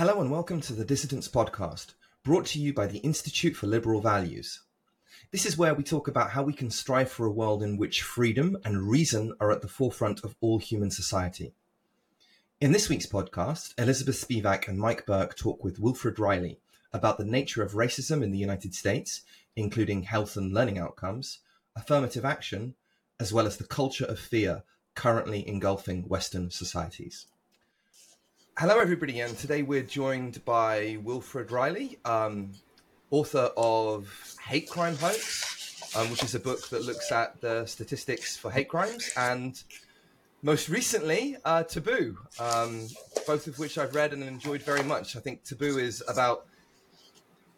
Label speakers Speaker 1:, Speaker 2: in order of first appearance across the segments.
Speaker 1: Hello and welcome to the Dissidents Podcast, brought to you by the Institute for Liberal Values. This is where we talk about how we can strive for a world in which freedom and reason are at the forefront of all human society. In this week's podcast, Elizabeth Spivak and Mike Burke talk with Wilfred Reilly about the nature of racism in the United States, including health and learning outcomes, affirmative action, as well as the culture of fear currently engulfing Western societies. Hello, everybody, and today we're joined by Wilfred Reilly, um, author of Hate Crime Hoax, um, which is a book that looks at the statistics for hate crimes, and most recently, uh, Taboo, um, both of which I've read and enjoyed very much. I think Taboo is about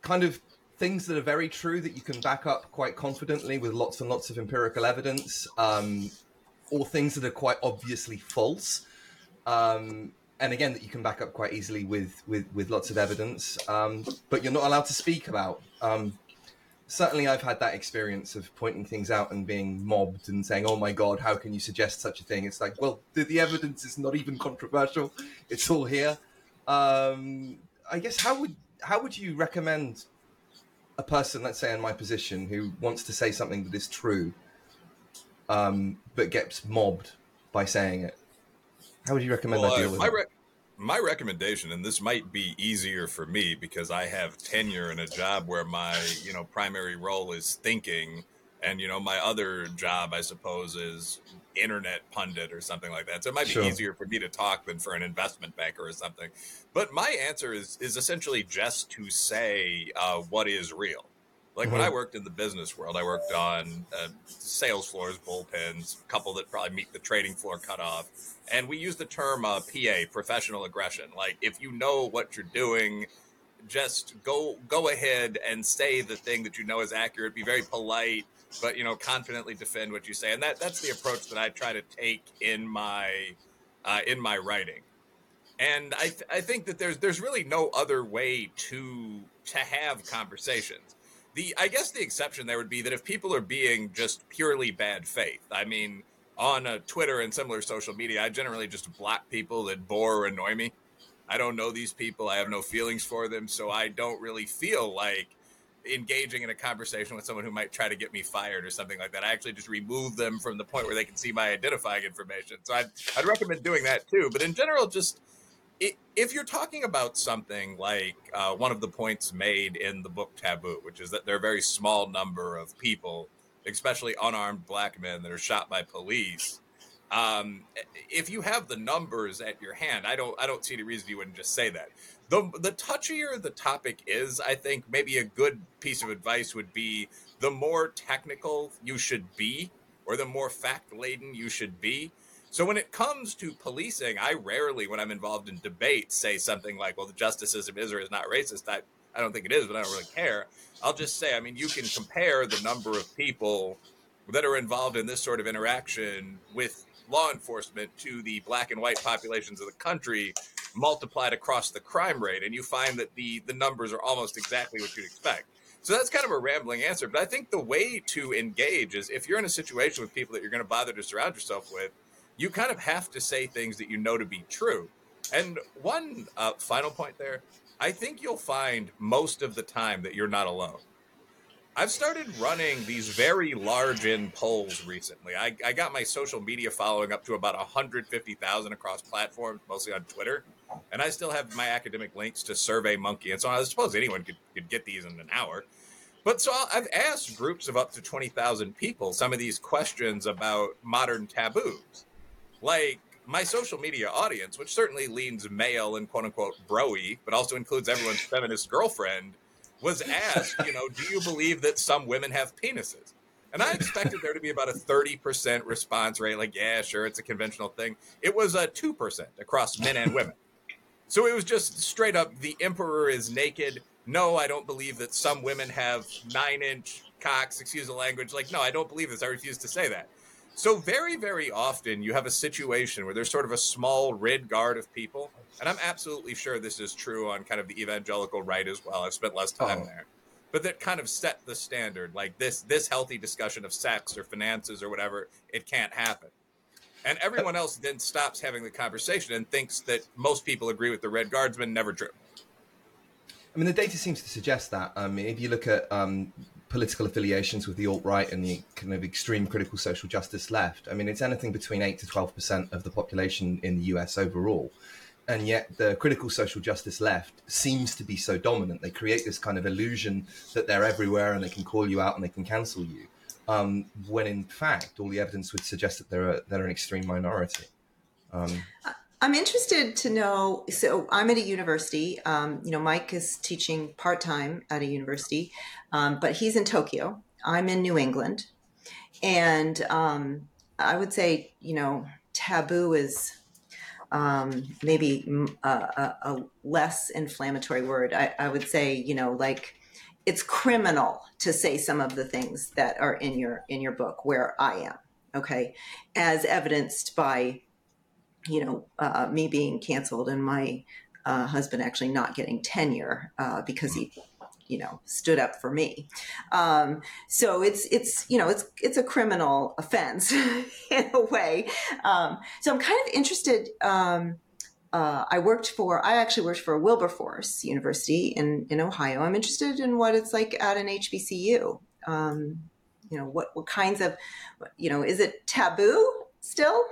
Speaker 1: kind of things that are very true that you can back up quite confidently with lots and lots of empirical evidence, um, or things that are quite obviously false. Um, and again, that you can back up quite easily with with, with lots of evidence, um, but you're not allowed to speak about. Um, certainly, I've had that experience of pointing things out and being mobbed and saying, "Oh my God, how can you suggest such a thing?" It's like, well, the, the evidence is not even controversial; it's all here. Um, I guess how would how would you recommend a person, let's say in my position, who wants to say something that is true, um, but gets mobbed by saying it? How would you recommend well, I deal with it? Re-
Speaker 2: my recommendation, and this might be easier for me because I have tenure in a job where my you know primary role is thinking, and you know my other job, I suppose, is internet pundit or something like that. So it might be sure. easier for me to talk than for an investment banker or something. But my answer is is essentially just to say uh, what is real. Like mm-hmm. when I worked in the business world, I worked on uh, sales floors, bullpens, a couple that probably meet the trading floor cutoff. And we use the term uh, PA, professional aggression. Like if you know what you're doing, just go go ahead and say the thing that you know is accurate. Be very polite, but you know confidently defend what you say. And that that's the approach that I try to take in my uh, in my writing. And I th- I think that there's there's really no other way to to have conversations the I guess the exception there would be that if people are being just purely bad faith. I mean, on uh, Twitter and similar social media, I generally just block people that bore or annoy me. I don't know these people. I have no feelings for them, so I don't really feel like engaging in a conversation with someone who might try to get me fired or something like that. I actually just remove them from the point where they can see my identifying information. So I'd, I'd recommend doing that too. But in general, just if you're talking about something like uh, one of the points made in the book Taboo, which is that there are a very small number of people, especially unarmed black men, that are shot by police. Um, if you have the numbers at your hand, I don't, I don't see any reason you wouldn't just say that. The the touchier the topic is, I think maybe a good piece of advice would be the more technical you should be, or the more fact laden you should be so when it comes to policing, I rarely, when I'm involved in debate, say something like, well, the justice system is or is not racist. I, I don't think it is, but I don't really care. I'll just say, I mean, you can compare the number of people that are involved in this sort of interaction with law enforcement to the black and white populations of the country multiplied across the crime rate, and you find that the the numbers are almost exactly what you'd expect. So that's kind of a rambling answer, but I think the way to engage is if you're in a situation with people that you're going to bother to surround yourself with, you kind of have to say things that you know to be true. And one uh, final point there, I think you'll find most of the time that you're not alone. I've started running these very large in polls recently. I, I got my social media following up to about 150,000 across platforms, mostly on Twitter. And I still have my academic links to SurveyMonkey and so on. I suppose anyone could, could get these in an hour. But so I've asked groups of up to 20,000 people some of these questions about modern taboos like my social media audience, which certainly leans male and quote unquote broy, but also includes everyone's feminist girlfriend, was asked, you know, do you believe that some women have penises? And I expected there to be about a 30% response rate, like, yeah, sure, it's a conventional thing. It was a 2% across men and women. So it was just straight up the emperor is naked. No, I don't believe that some women have nine inch cocks, excuse the language. Like, no, I don't believe this. I refuse to say that. So very, very often you have a situation where there's sort of a small red guard of people, and I'm absolutely sure this is true on kind of the evangelical right as well. I've spent less time oh. there, but that kind of set the standard. Like this, this healthy discussion of sex or finances or whatever, it can't happen. And everyone else then stops having the conversation and thinks that most people agree with the Red Guardsman. Never true.
Speaker 1: I mean, the data seems to suggest that. I mean, if you look at um, political affiliations with the alt right and the kind of extreme critical social justice left, I mean, it's anything between 8 to 12% of the population in the US overall. And yet, the critical social justice left seems to be so dominant. They create this kind of illusion that they're everywhere and they can call you out and they can cancel you. Um, when in fact, all the evidence would suggest that they're, a, they're an extreme minority. Um,
Speaker 3: I'm interested to know. So I'm at a university. Um, you know, Mike is teaching part time at a university, um, but he's in Tokyo. I'm in New England, and um, I would say, you know, taboo is um, maybe a, a, a, less inflammatory word. I, I would say, you know, like it's criminal to say some of the things that are in your in your book where I am. Okay, as evidenced by you know, uh, me being canceled and my uh, husband actually not getting tenure uh, because he, you know, stood up for me. Um, so it's it's you know it's it's a criminal offense in a way. Um, so I'm kind of interested. Um, uh, I worked for I actually worked for Wilberforce University in in Ohio. I'm interested in what it's like at an HBCU. Um, you know what what kinds of you know is it taboo still?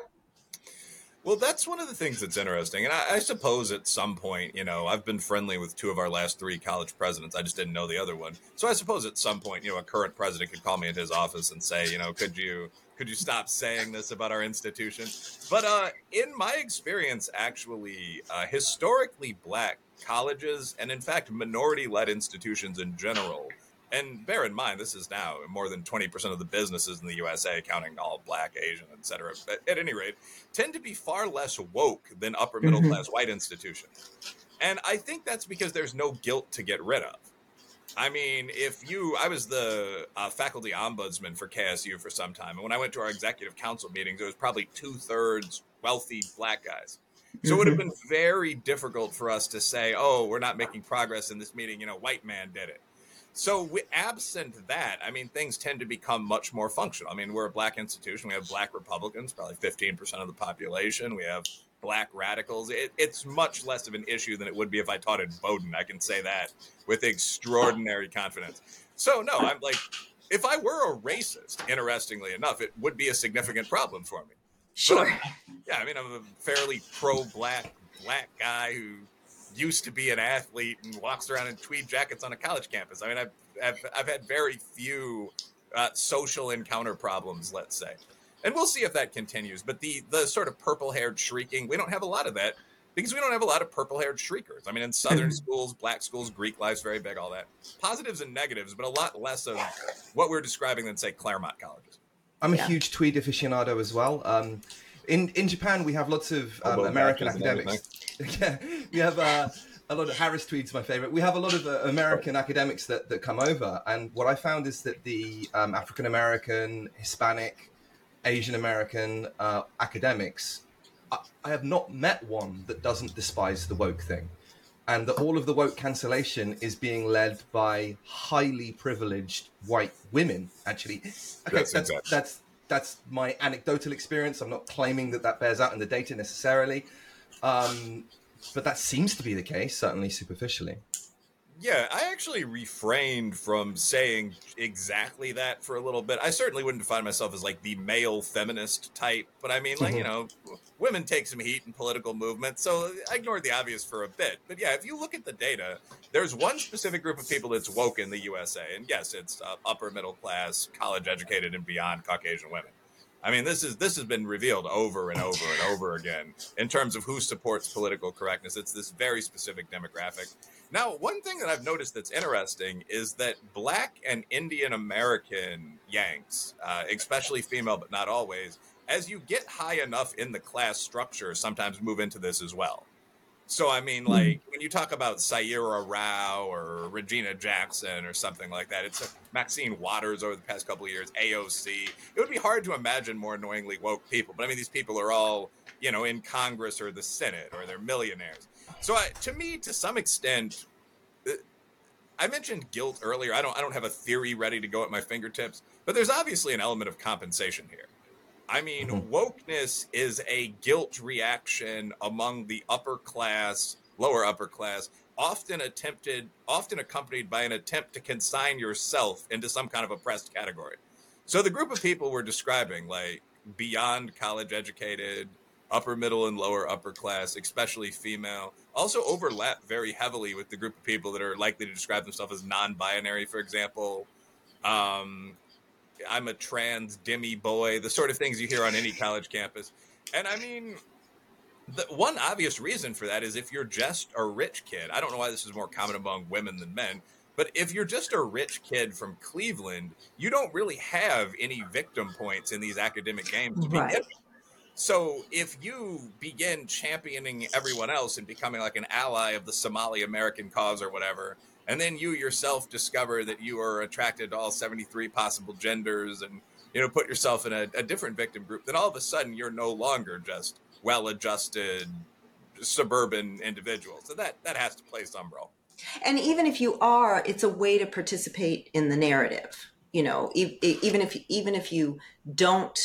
Speaker 2: Well, that's one of the things that's interesting. And I, I, suppose at some point, you know, I've been friendly with two of our last three college presidents. I just didn't know the other one. So I suppose at some point, you know, a current president could call me into his office and say, you know, could you could you stop saying this about our institution? But uh, in my experience, actually, uh, historically black colleges and in fact minority led institutions in general and bear in mind, this is now more than 20% of the businesses in the USA, counting all black, Asian, etc. At any rate, tend to be far less woke than upper middle mm-hmm. class white institutions. And I think that's because there's no guilt to get rid of. I mean, if you, I was the uh, faculty ombudsman for KSU for some time. And when I went to our executive council meetings, it was probably two thirds wealthy black guys. So it would have mm-hmm. been very difficult for us to say, oh, we're not making progress in this meeting. You know, white man did it. So, we, absent that, I mean, things tend to become much more functional. I mean, we're a black institution. We have black Republicans, probably 15% of the population. We have black radicals. It, it's much less of an issue than it would be if I taught at Bowdoin. I can say that with extraordinary confidence. So, no, I'm like, if I were a racist, interestingly enough, it would be a significant problem for me.
Speaker 3: Sure.
Speaker 2: yeah, I mean, I'm a fairly pro black black guy who used to be an athlete and walks around in tweed jackets on a college campus. I mean, I've I've, I've had very few uh, social encounter problems, let's say, and we'll see if that continues. But the the sort of purple haired shrieking, we don't have a lot of that because we don't have a lot of purple haired shriekers. I mean, in Southern schools, black schools, Greek life's very big, all that positives and negatives, but a lot less of what we're describing than say Claremont colleges.
Speaker 1: I'm a yeah. huge tweed aficionado as well. Um, in in Japan, we have lots of um, American academics. yeah, we have uh, a lot of Harris Tweed's my favorite. We have a lot of uh, American academics that, that come over, and what I found is that the um, African American, Hispanic, Asian American uh, academics, I, I have not met one that doesn't despise the woke thing and that all of the woke cancellation is being led by highly privileged white women. Actually, okay, that's that's, that's, that's my anecdotal experience. I'm not claiming that that bears out in the data necessarily, um, but that seems to be the case, certainly superficially.
Speaker 2: Yeah, I actually refrained from saying exactly that for a little bit. I certainly wouldn't define myself as like the male feminist type, but I mean, like, mm-hmm. you know, women take some heat in political movements, so I ignored the obvious for a bit. But yeah, if you look at the data, there's one specific group of people that's woke in the USA, and yes, it's uh, upper middle class, college educated, and beyond Caucasian women. I mean, this is this has been revealed over and over and over again in terms of who supports political correctness. It's this very specific demographic. Now, one thing that I've noticed that's interesting is that Black and Indian American Yanks, uh, especially female, but not always, as you get high enough in the class structure, sometimes move into this as well. So I mean, hmm. like when you talk about Saira Rao or Regina Jackson or something like that, it's a Maxine Waters over the past couple of years, AOC. It would be hard to imagine more annoyingly woke people, but I mean, these people are all you know in Congress or the Senate or they're millionaires. So I, to me, to some extent, uh, I mentioned guilt earlier. I don't I don't have a theory ready to go at my fingertips, but there's obviously an element of compensation here. I mean, mm-hmm. wokeness is a guilt reaction among the upper class, lower upper class, often attempted, often accompanied by an attempt to consign yourself into some kind of oppressed category. So the group of people we're describing, like beyond college educated, upper middle and lower upper class, especially female, also overlap very heavily with the group of people that are likely to describe themselves as non-binary, for example. Um, I'm a trans demi boy, the sort of things you hear on any college campus. And I mean, the one obvious reason for that is if you're just a rich kid. I don't know why this is more common among women than men, but if you're just a rich kid from Cleveland, you don't really have any victim points in these academic games to right. begin with. So if you begin championing everyone else and becoming like an ally of the Somali American cause or whatever, and then you yourself discover that you are attracted to all 73 possible genders and you know put yourself in a, a different victim group, then all of a sudden you're no longer just well-adjusted suburban individuals. So that that has to play some role.
Speaker 3: And even if you are, it's a way to participate in the narrative. You know, even if even if you don't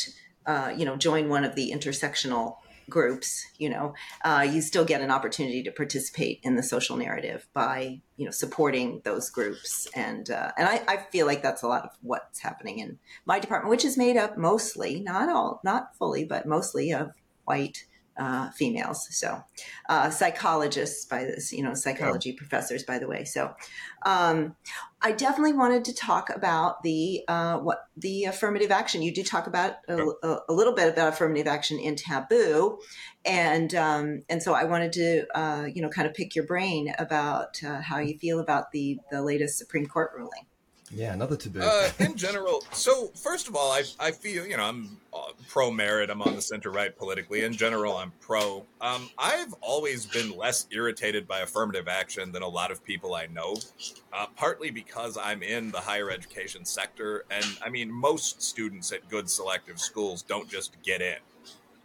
Speaker 3: uh, you know, join one of the intersectional groups, you know, uh, you still get an opportunity to participate in the social narrative by, you know, supporting those groups. And uh, and I, I feel like that's a lot of what's happening in my department, which is made up mostly, not all, not fully, but mostly of white uh, females. So, uh, psychologists by this, you know, psychology yeah. professors, by the way. So, um, I definitely wanted to talk about the uh, what the affirmative action. You did talk about a, a, a, little bit about affirmative action in Taboo, and um, and so I wanted to uh, you know kind of pick your brain about uh, how you feel about the the latest Supreme Court ruling.
Speaker 1: Yeah, another taboo.
Speaker 2: Uh, in general, so first of all, I, I feel, you know, I'm uh, pro merit. I'm on the center right politically. In general, I'm pro. Um, I've always been less irritated by affirmative action than a lot of people I know, uh, partly because I'm in the higher education sector. And I mean, most students at good selective schools don't just get in.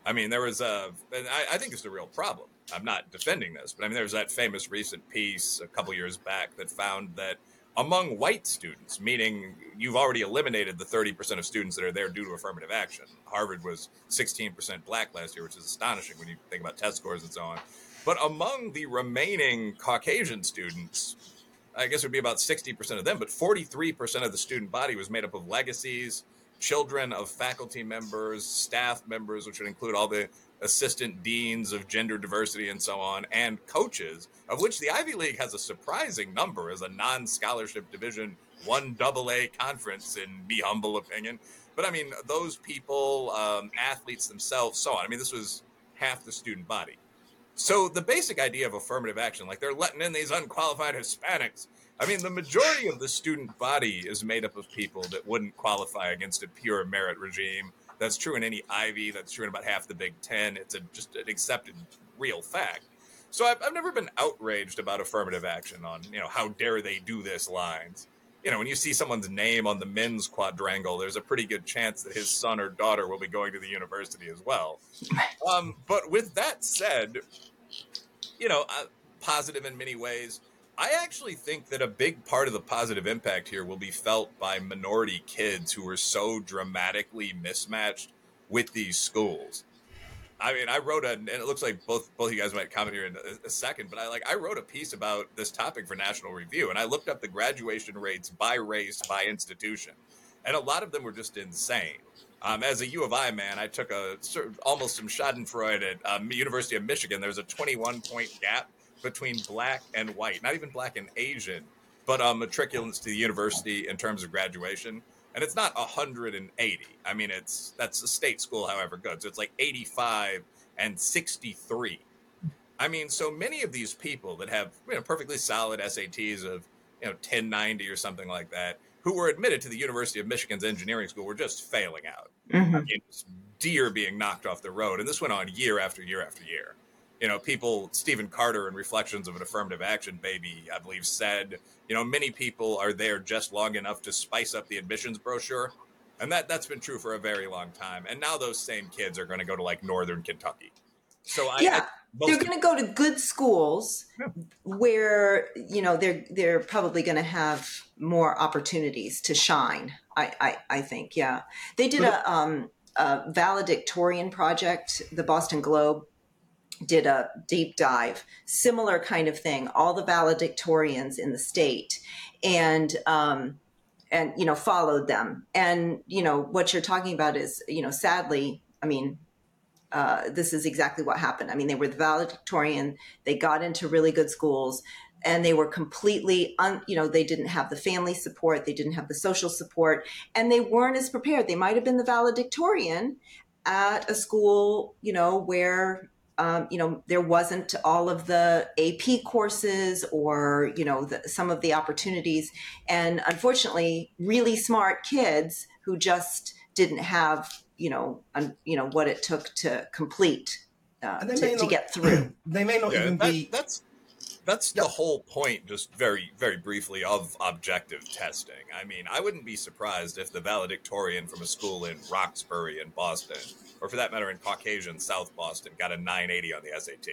Speaker 2: I mean, there was a, and I, I think it's a real problem. I'm not defending this, but I mean, there was that famous recent piece a couple years back that found that among white students, meaning you've already eliminated the 30% of students that are there due to affirmative action. Harvard was 16% black last year, which is astonishing when you think about test scores and so on. But among the remaining Caucasian students, I guess it would be about 60% of them, but 43% of the student body was made up of legacies, children of faculty members, staff members, which would include all the assistant deans of gender diversity and so on, and coaches, of which the Ivy League has a surprising number as a non scholarship division, one double A conference, in me humble opinion. But I mean, those people, um, athletes themselves, so on. I mean, this was half the student body. So the basic idea of affirmative action, like they're letting in these unqualified Hispanics. I mean, the majority of the student body is made up of people that wouldn't qualify against a pure merit regime that's true in any Ivy. That's true in about half the Big Ten. It's a, just an accepted real fact. So I've, I've never been outraged about affirmative action on, you know, how dare they do this lines. You know, when you see someone's name on the men's quadrangle, there's a pretty good chance that his son or daughter will be going to the university as well. Um, but with that said, you know, uh, positive in many ways. I actually think that a big part of the positive impact here will be felt by minority kids who are so dramatically mismatched with these schools. I mean, I wrote a, and it looks like both both you guys might comment here in a, a, second, but I like I wrote a piece about this topic for National Review, and I looked up the graduation rates by race by institution, and a lot of them were just insane. Um, as a U of I man, I took a almost some Schadenfreude at um, University of Michigan. There's a 21 point gap between black and white, not even black and Asian, but um, matriculants to the university in terms of graduation. And it's not 180. I mean, it's that's a state school, however good. So it's like 85 and 63. I mean, so many of these people that have you know perfectly solid SATs of you know 1090 or something like that, who were admitted to the University of Michigan's engineering school, were just failing out. Mm-hmm. I mean, deer being knocked off the road, and this went on year after year after year you know, people, Stephen Carter in Reflections of an Affirmative Action Baby, I believe, said, you know, many people are there just long enough to spice up the admissions brochure. And that, that's been true for a very long time. And now those same kids are going to go to like Northern Kentucky.
Speaker 3: So I, yeah. I, they're going to go to good schools yeah. where you know they're they're probably going to have more opportunities to shine. I, I, I think yeah they did a um uh, valedictorian project. The Boston Globe did a deep dive, similar kind of thing. All the valedictorians in the state, and um, and you know followed them. And you know what you're talking about is you know sadly, I mean. Uh, this is exactly what happened. I mean, they were the valedictorian. They got into really good schools and they were completely un, you know they didn't have the family support they didn't have the social support and they weren't as prepared they might have been the valedictorian at a school you know where um, you know there wasn't all of the ap courses or you know the, some of the opportunities. And unfortunately really smart kids who just didn't have you know un, you know what it took to complete uh, to, not, to, get through.
Speaker 1: they may not yeah, even that, be
Speaker 2: that's that's the whole point, just very, very briefly, of objective testing. I mean, I wouldn't be surprised if the valedictorian from a school in Roxbury in Boston, or for that matter in Caucasian South Boston, got a 980 on the SAT.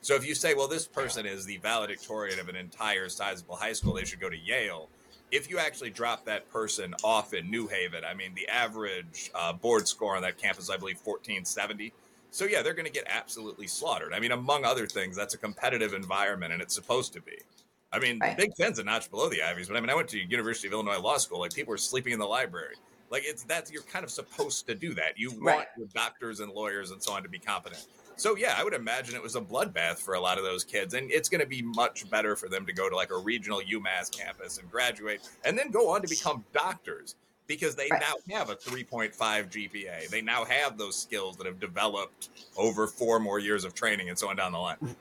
Speaker 2: So if you say, well, this person is the valedictorian of an entire sizable high school, they should go to Yale. If you actually drop that person off in New Haven, I mean, the average uh, board score on that campus, I believe, 1470 so yeah, they're going to get absolutely slaughtered. I mean, among other things, that's a competitive environment, and it's supposed to be. I mean, right. Big Ten's a notch below the Ivies, but I mean, I went to University of Illinois Law School. Like people were sleeping in the library. Like it's that you're kind of supposed to do that. You right. want your doctors and lawyers and so on to be competent. So yeah, I would imagine it was a bloodbath for a lot of those kids, and it's going to be much better for them to go to like a regional UMass campus and graduate, and then go on to become doctors because they right. now have a 3.5 GPA. They now have those skills that have developed over four more years of training and so on down the line. Mm.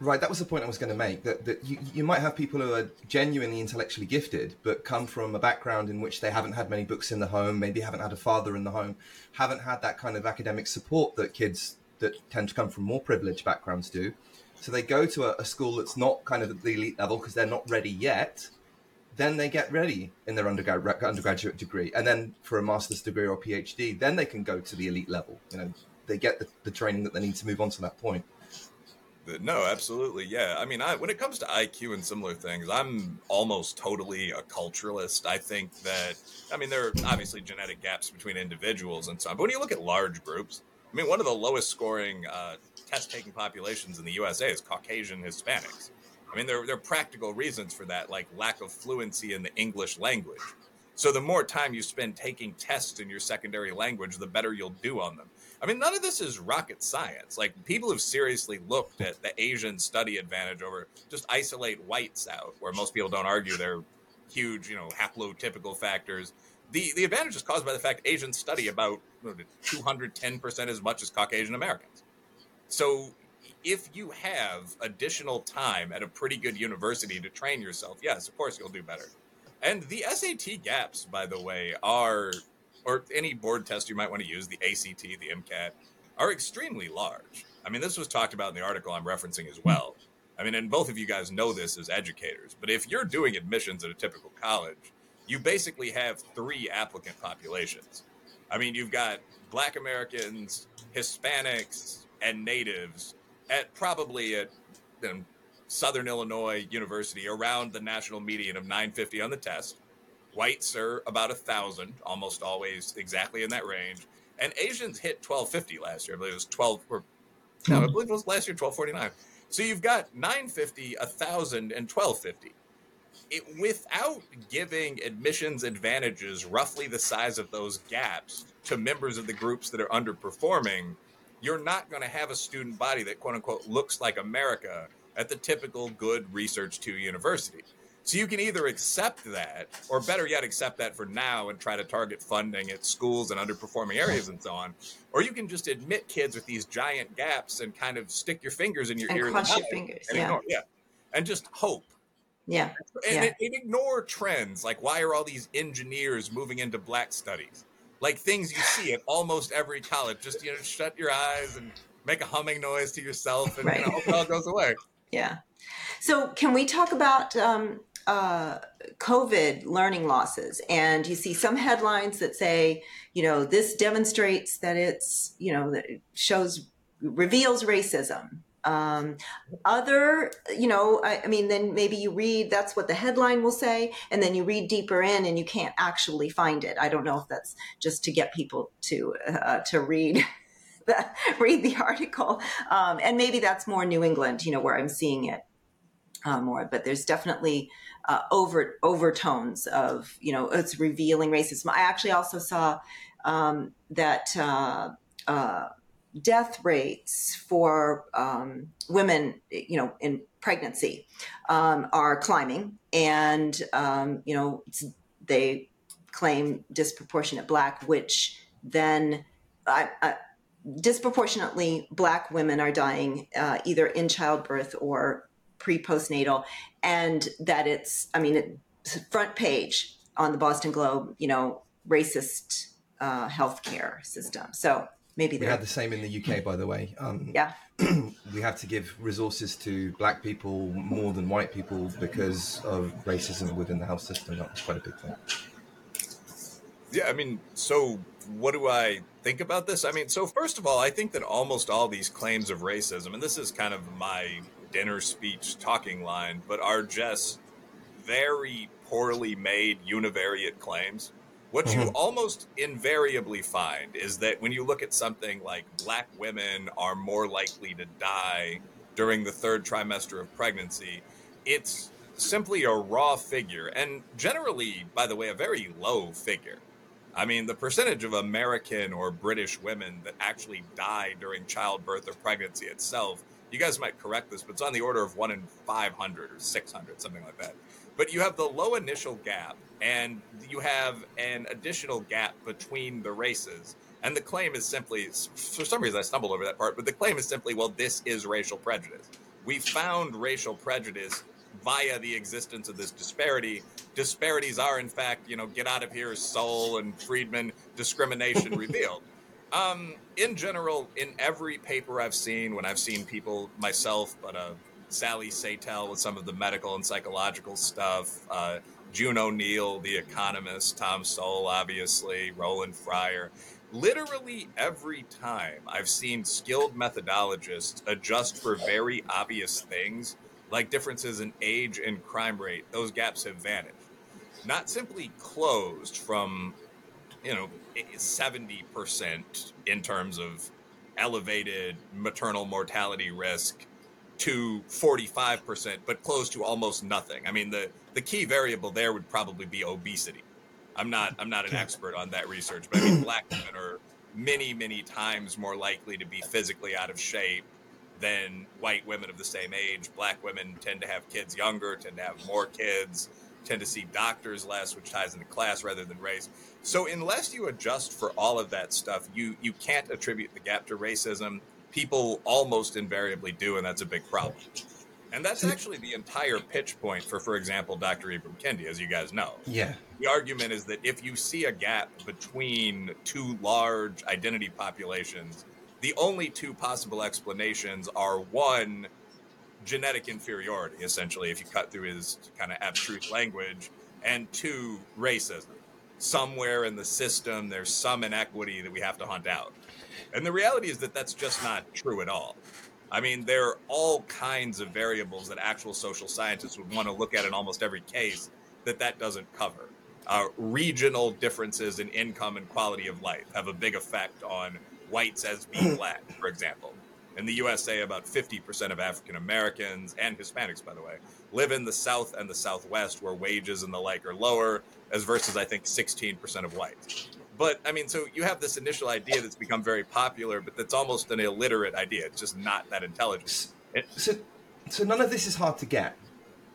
Speaker 1: Right, that was the point I was going to make. That, that you, you might have people who are genuinely intellectually gifted, but come from a background in which they haven't had many books in the home, maybe haven't had a father in the home, haven't had that kind of academic support that kids that tend to come from more privileged backgrounds do. So they go to a, a school that's not kind of at the elite level because they're not ready yet, then they get ready in their undergrad, undergraduate degree, and then for a master's degree or PhD, then they can go to the elite level. You know, they get the, the training that they need to move on to that point.
Speaker 2: No, absolutely, yeah. I mean, I, when it comes to IQ and similar things, I'm almost totally a culturalist. I think that, I mean, there are obviously genetic gaps between individuals and so on, but when you look at large groups, I mean, one of the lowest scoring uh, test taking populations in the USA is Caucasian Hispanics. I mean, there, there are practical reasons for that, like lack of fluency in the English language. So the more time you spend taking tests in your secondary language, the better you'll do on them. I mean, none of this is rocket science. Like people have seriously looked at the Asian study advantage over just isolate whites out, where most people don't argue they're huge, you know, haplotypical factors. The the advantage is caused by the fact Asians study about 210% as much as Caucasian Americans. So if you have additional time at a pretty good university to train yourself, yes, of course you'll do better. And the SAT gaps, by the way, are, or any board test you might want to use, the ACT, the MCAT, are extremely large. I mean, this was talked about in the article I'm referencing as well. I mean, and both of you guys know this as educators, but if you're doing admissions at a typical college, you basically have three applicant populations. I mean, you've got Black Americans, Hispanics, and natives at probably at Southern Illinois University around the national median of 950 on the test. Whites are about a thousand, almost always exactly in that range. And Asians hit 1250 last year. I believe it was 12 or no, I hmm. believe it was last year 1249. So you've got 950, 1000, and 1250. It, without giving admissions advantages roughly the size of those gaps to members of the groups that are underperforming, you're not going to have a student body that quote unquote looks like America at the typical good research two university. So you can either accept that, or better yet, accept that for now and try to target funding at schools and underperforming areas and so on. Or you can just admit kids with these giant gaps and kind of stick your fingers in your
Speaker 3: and
Speaker 2: ears
Speaker 3: cross and your fingers,
Speaker 2: and
Speaker 3: yeah.
Speaker 2: Ignore, yeah, and just hope.
Speaker 3: Yeah,
Speaker 2: and,
Speaker 3: yeah.
Speaker 2: and ignore trends like why are all these engineers moving into black studies? Like things you see at almost every college. Just you know, shut your eyes and make a humming noise to yourself, and right. you know, hope it all goes away.
Speaker 3: Yeah. So, can we talk about um, uh, COVID learning losses? And you see some headlines that say, you know, this demonstrates that it's, you know, that it shows reveals racism. Um, other, you know, I, I, mean, then maybe you read, that's what the headline will say, and then you read deeper in and you can't actually find it. I don't know if that's just to get people to, uh, to read. The, read the article, um, and maybe that's more New England, you know, where I'm seeing it uh, more. But there's definitely uh, over overtones of, you know, it's revealing racism. I actually also saw um, that uh, uh death rates for um, women, you know, in pregnancy um, are climbing, and um, you know they claim disproportionate black, which then uh, uh, disproportionately black women are dying uh, either in childbirth or pre postnatal, and that it's I mean it, front page on the Boston Globe, you know, racist uh, healthcare system. So maybe
Speaker 1: we had the same in the UK, by the way.
Speaker 3: Um, yeah,
Speaker 1: we have to give resources to black people more than white people because of racism within the health system. That was quite a big thing.
Speaker 2: Yeah, I mean, so what do I think about this? I mean, so first of all, I think that almost all these claims of racism, and this is kind of my dinner speech talking line, but are just very poorly made univariate claims. What you mm-hmm. almost invariably find is that when you look at something like black women are more likely to die during the third trimester of pregnancy, it's simply a raw figure, and generally, by the way, a very low figure. I mean, the percentage of American or British women that actually die during childbirth or pregnancy itself, you guys might correct this, but it's on the order of one in 500 or 600, something like that. But you have the low initial gap, and you have an additional gap between the races. And the claim is simply, for some reason, I stumbled over that part, but the claim is simply, well, this is racial prejudice. We found racial prejudice via the existence of this disparity. Disparities are, in fact, you know, get out of here, Sowell and Friedman, discrimination revealed. Um, in general, in every paper I've seen, when I've seen people myself, but uh, Sally Satel with some of the medical and psychological stuff, uh, June O'Neill, The Economist, Tom Sowell, obviously, Roland Fryer. Literally every time I've seen skilled methodologists adjust for very obvious things, like differences in age and crime rate, those gaps have vanished. Not simply closed from, you know, 70% in terms of elevated maternal mortality risk to 45%, but close to almost nothing. I mean, the, the key variable there would probably be obesity. I'm not I'm not an expert on that research, but I mean black women are many many times more likely to be physically out of shape than white women of the same age. Black women tend to have kids younger, tend to have more kids, tend to see doctors less, which ties into class rather than race. So unless you adjust for all of that stuff, you you can't attribute the gap to racism people almost invariably do, and that's a big problem. And that's actually the entire pitch point for, for example, Dr. Ibram Kendi, as you guys know.
Speaker 1: Yeah.
Speaker 2: The argument is that if you see a gap between two large identity populations, the only two possible explanations are one, genetic inferiority, essentially, if you cut through his kind of abstruse language, and two, racism. Somewhere in the system, there's some inequity that we have to hunt out. And the reality is that that's just not true at all. I mean, there are all kinds of variables that actual social scientists would want to look at in almost every case that that doesn't cover. Uh, regional differences in income and quality of life have a big effect on whites as being black, for example. In the USA, about 50% of African Americans and Hispanics, by the way, live in the South and the Southwest where wages and the like are lower, as versus, I think, 16% of whites. But I mean, so you have this initial idea that's become very popular, but that's almost an illiterate idea. It's just not that intelligent. It,
Speaker 1: so, so none of this is hard to get,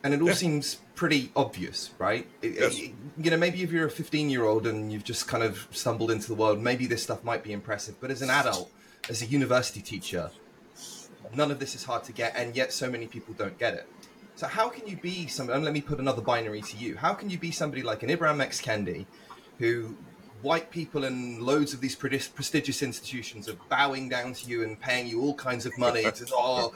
Speaker 1: and it all yeah. seems pretty obvious, right? Yes. It, you know, maybe if you're a 15 year old and you've just kind of stumbled into the world, maybe this stuff might be impressive. But as an adult, as a university teacher, none of this is hard to get, and yet so many people don't get it. So how can you be somebody? And let me put another binary to you. How can you be somebody like an Ibram X Kendi, who white people and loads of these prestigious institutions are bowing down to you and paying you all kinds of money to oh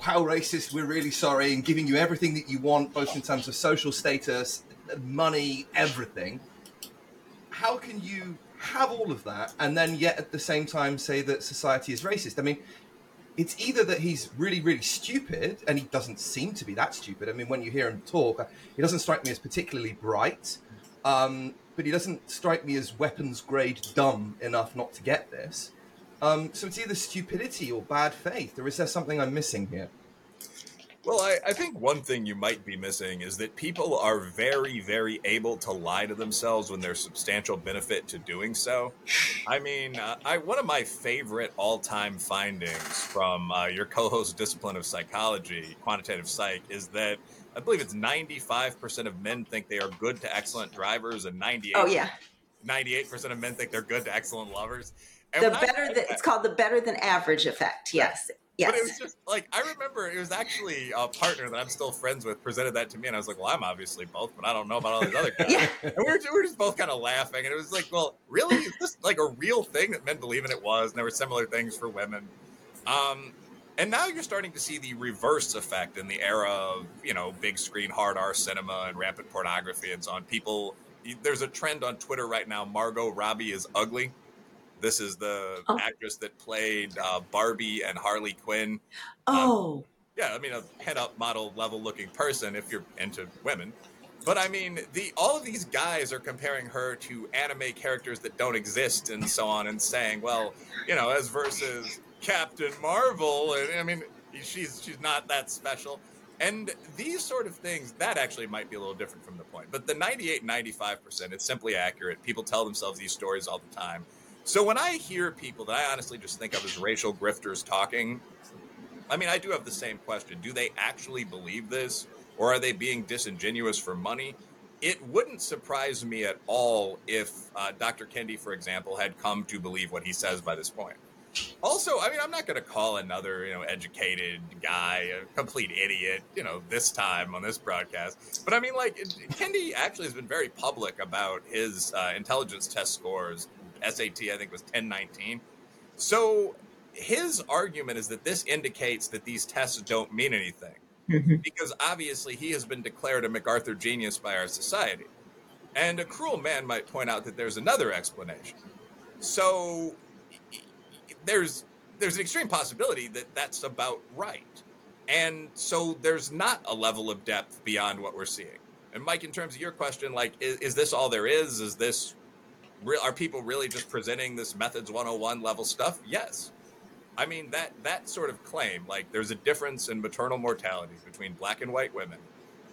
Speaker 1: how racist we're really sorry and giving you everything that you want both in terms of social status money everything. How can you have all of that and then yet at the same time say that society is racist? I mean it's either that he's really, really stupid, and he doesn't seem to be that stupid. I mean, when you hear him talk, he doesn't strike me as particularly bright, um, but he doesn't strike me as weapons grade dumb enough not to get this. Um, so it's either stupidity or bad faith, or is there something I'm missing here?
Speaker 2: Well, I, I, think one thing you might be missing is that people are very, very able to lie to themselves when there's substantial benefit to doing so. I mean, uh, I one of my favorite all-time findings from uh, your co-host discipline of psychology, quantitative psych, is that I believe it's 95% of men think they are good to excellent drivers, and 98
Speaker 3: oh yeah,
Speaker 2: 98% of men think they're good to excellent lovers.
Speaker 3: And the better than, it's called the better than average effect. Yes. Yes.
Speaker 2: But it was just like I remember it was actually a partner that I'm still friends with presented that to me, and I was like, "Well, I'm obviously both, but I don't know about all these other guys." yeah. And we were, we were just both kind of laughing, and it was like, "Well, really? Is this like a real thing that men believe in it was?" And there were similar things for women. Um, and now you're starting to see the reverse effect in the era of you know big screen hard R cinema and rampant pornography and so on. People, there's a trend on Twitter right now. Margot Robbie is ugly this is the oh. actress that played uh, Barbie and Harley Quinn.
Speaker 3: Um, oh.
Speaker 2: Um, yeah, I mean a head-up model level looking person if you're into women. But I mean, the all of these guys are comparing her to anime characters that don't exist and so on, and saying, well, you know, as versus Captain Marvel, and I mean, she's she's not that special. And these sort of things, that actually might be a little different from the point. But the 98, 95%, it's simply accurate. People tell themselves these stories all the time. So when I hear people that I honestly just think of as racial grifters talking, I mean, I do have the same question. Do they actually believe this? Or are they being disingenuous for money? It wouldn't surprise me at all if uh, Dr. Kendi, for example, had come to believe what he says by this point. Also, I mean, I'm not going to call another, you know, educated guy a complete idiot, you know, this time on this broadcast. But I mean, like, Kendi actually has been very public about his uh, intelligence test scores SAT, I think was 1019. So his argument is that this indicates that these tests don't mean anything. Mm-hmm. Because obviously he has been declared a MacArthur genius by our society. And a cruel man might point out that there's another explanation. So there's there's an extreme possibility that that's about right. And so there's not a level of depth beyond what we're seeing. And Mike, in terms of your question, like, is, is this all there is? Is this real are people really just presenting this methods 101 level stuff yes i mean that that sort of claim like there's a difference in maternal mortality between black and white women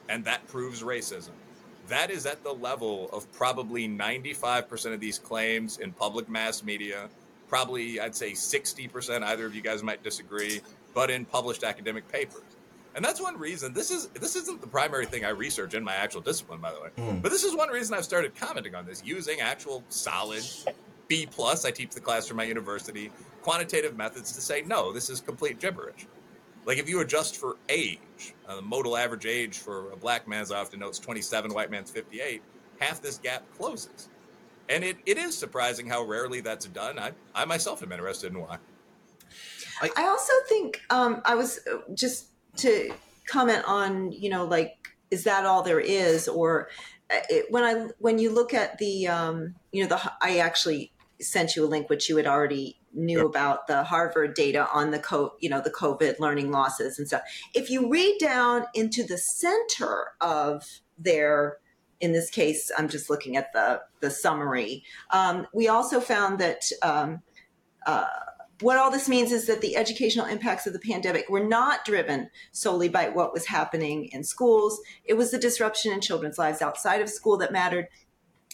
Speaker 2: and that proves racism that is at the level of probably 95% of these claims in public mass media probably i'd say 60% either of you guys might disagree but in published academic papers and that's one reason this is this isn't the primary thing I research in my actual discipline, by the way. Mm. But this is one reason I've started commenting on this using actual solid B plus. I teach the class from my university quantitative methods to say no, this is complete gibberish. Like if you adjust for age, uh, the modal average age for a black man, as I often notes, 27, white man's 58. Half this gap closes, and it, it is surprising how rarely that's done. I I myself am interested in why.
Speaker 3: I, I also think um, I was uh, just to comment on, you know, like, is that all there is? Or uh, it, when I when you look at the, um, you know, the I actually sent you a link which you had already knew yep. about the Harvard data on the co- you know the COVID learning losses and stuff. If you read down into the center of their in this case, I'm just looking at the the summary. Um, we also found that um, uh, what all this means is that the educational impacts of the pandemic were not driven solely by what was happening in schools. It was the disruption in children's lives outside of school that mattered.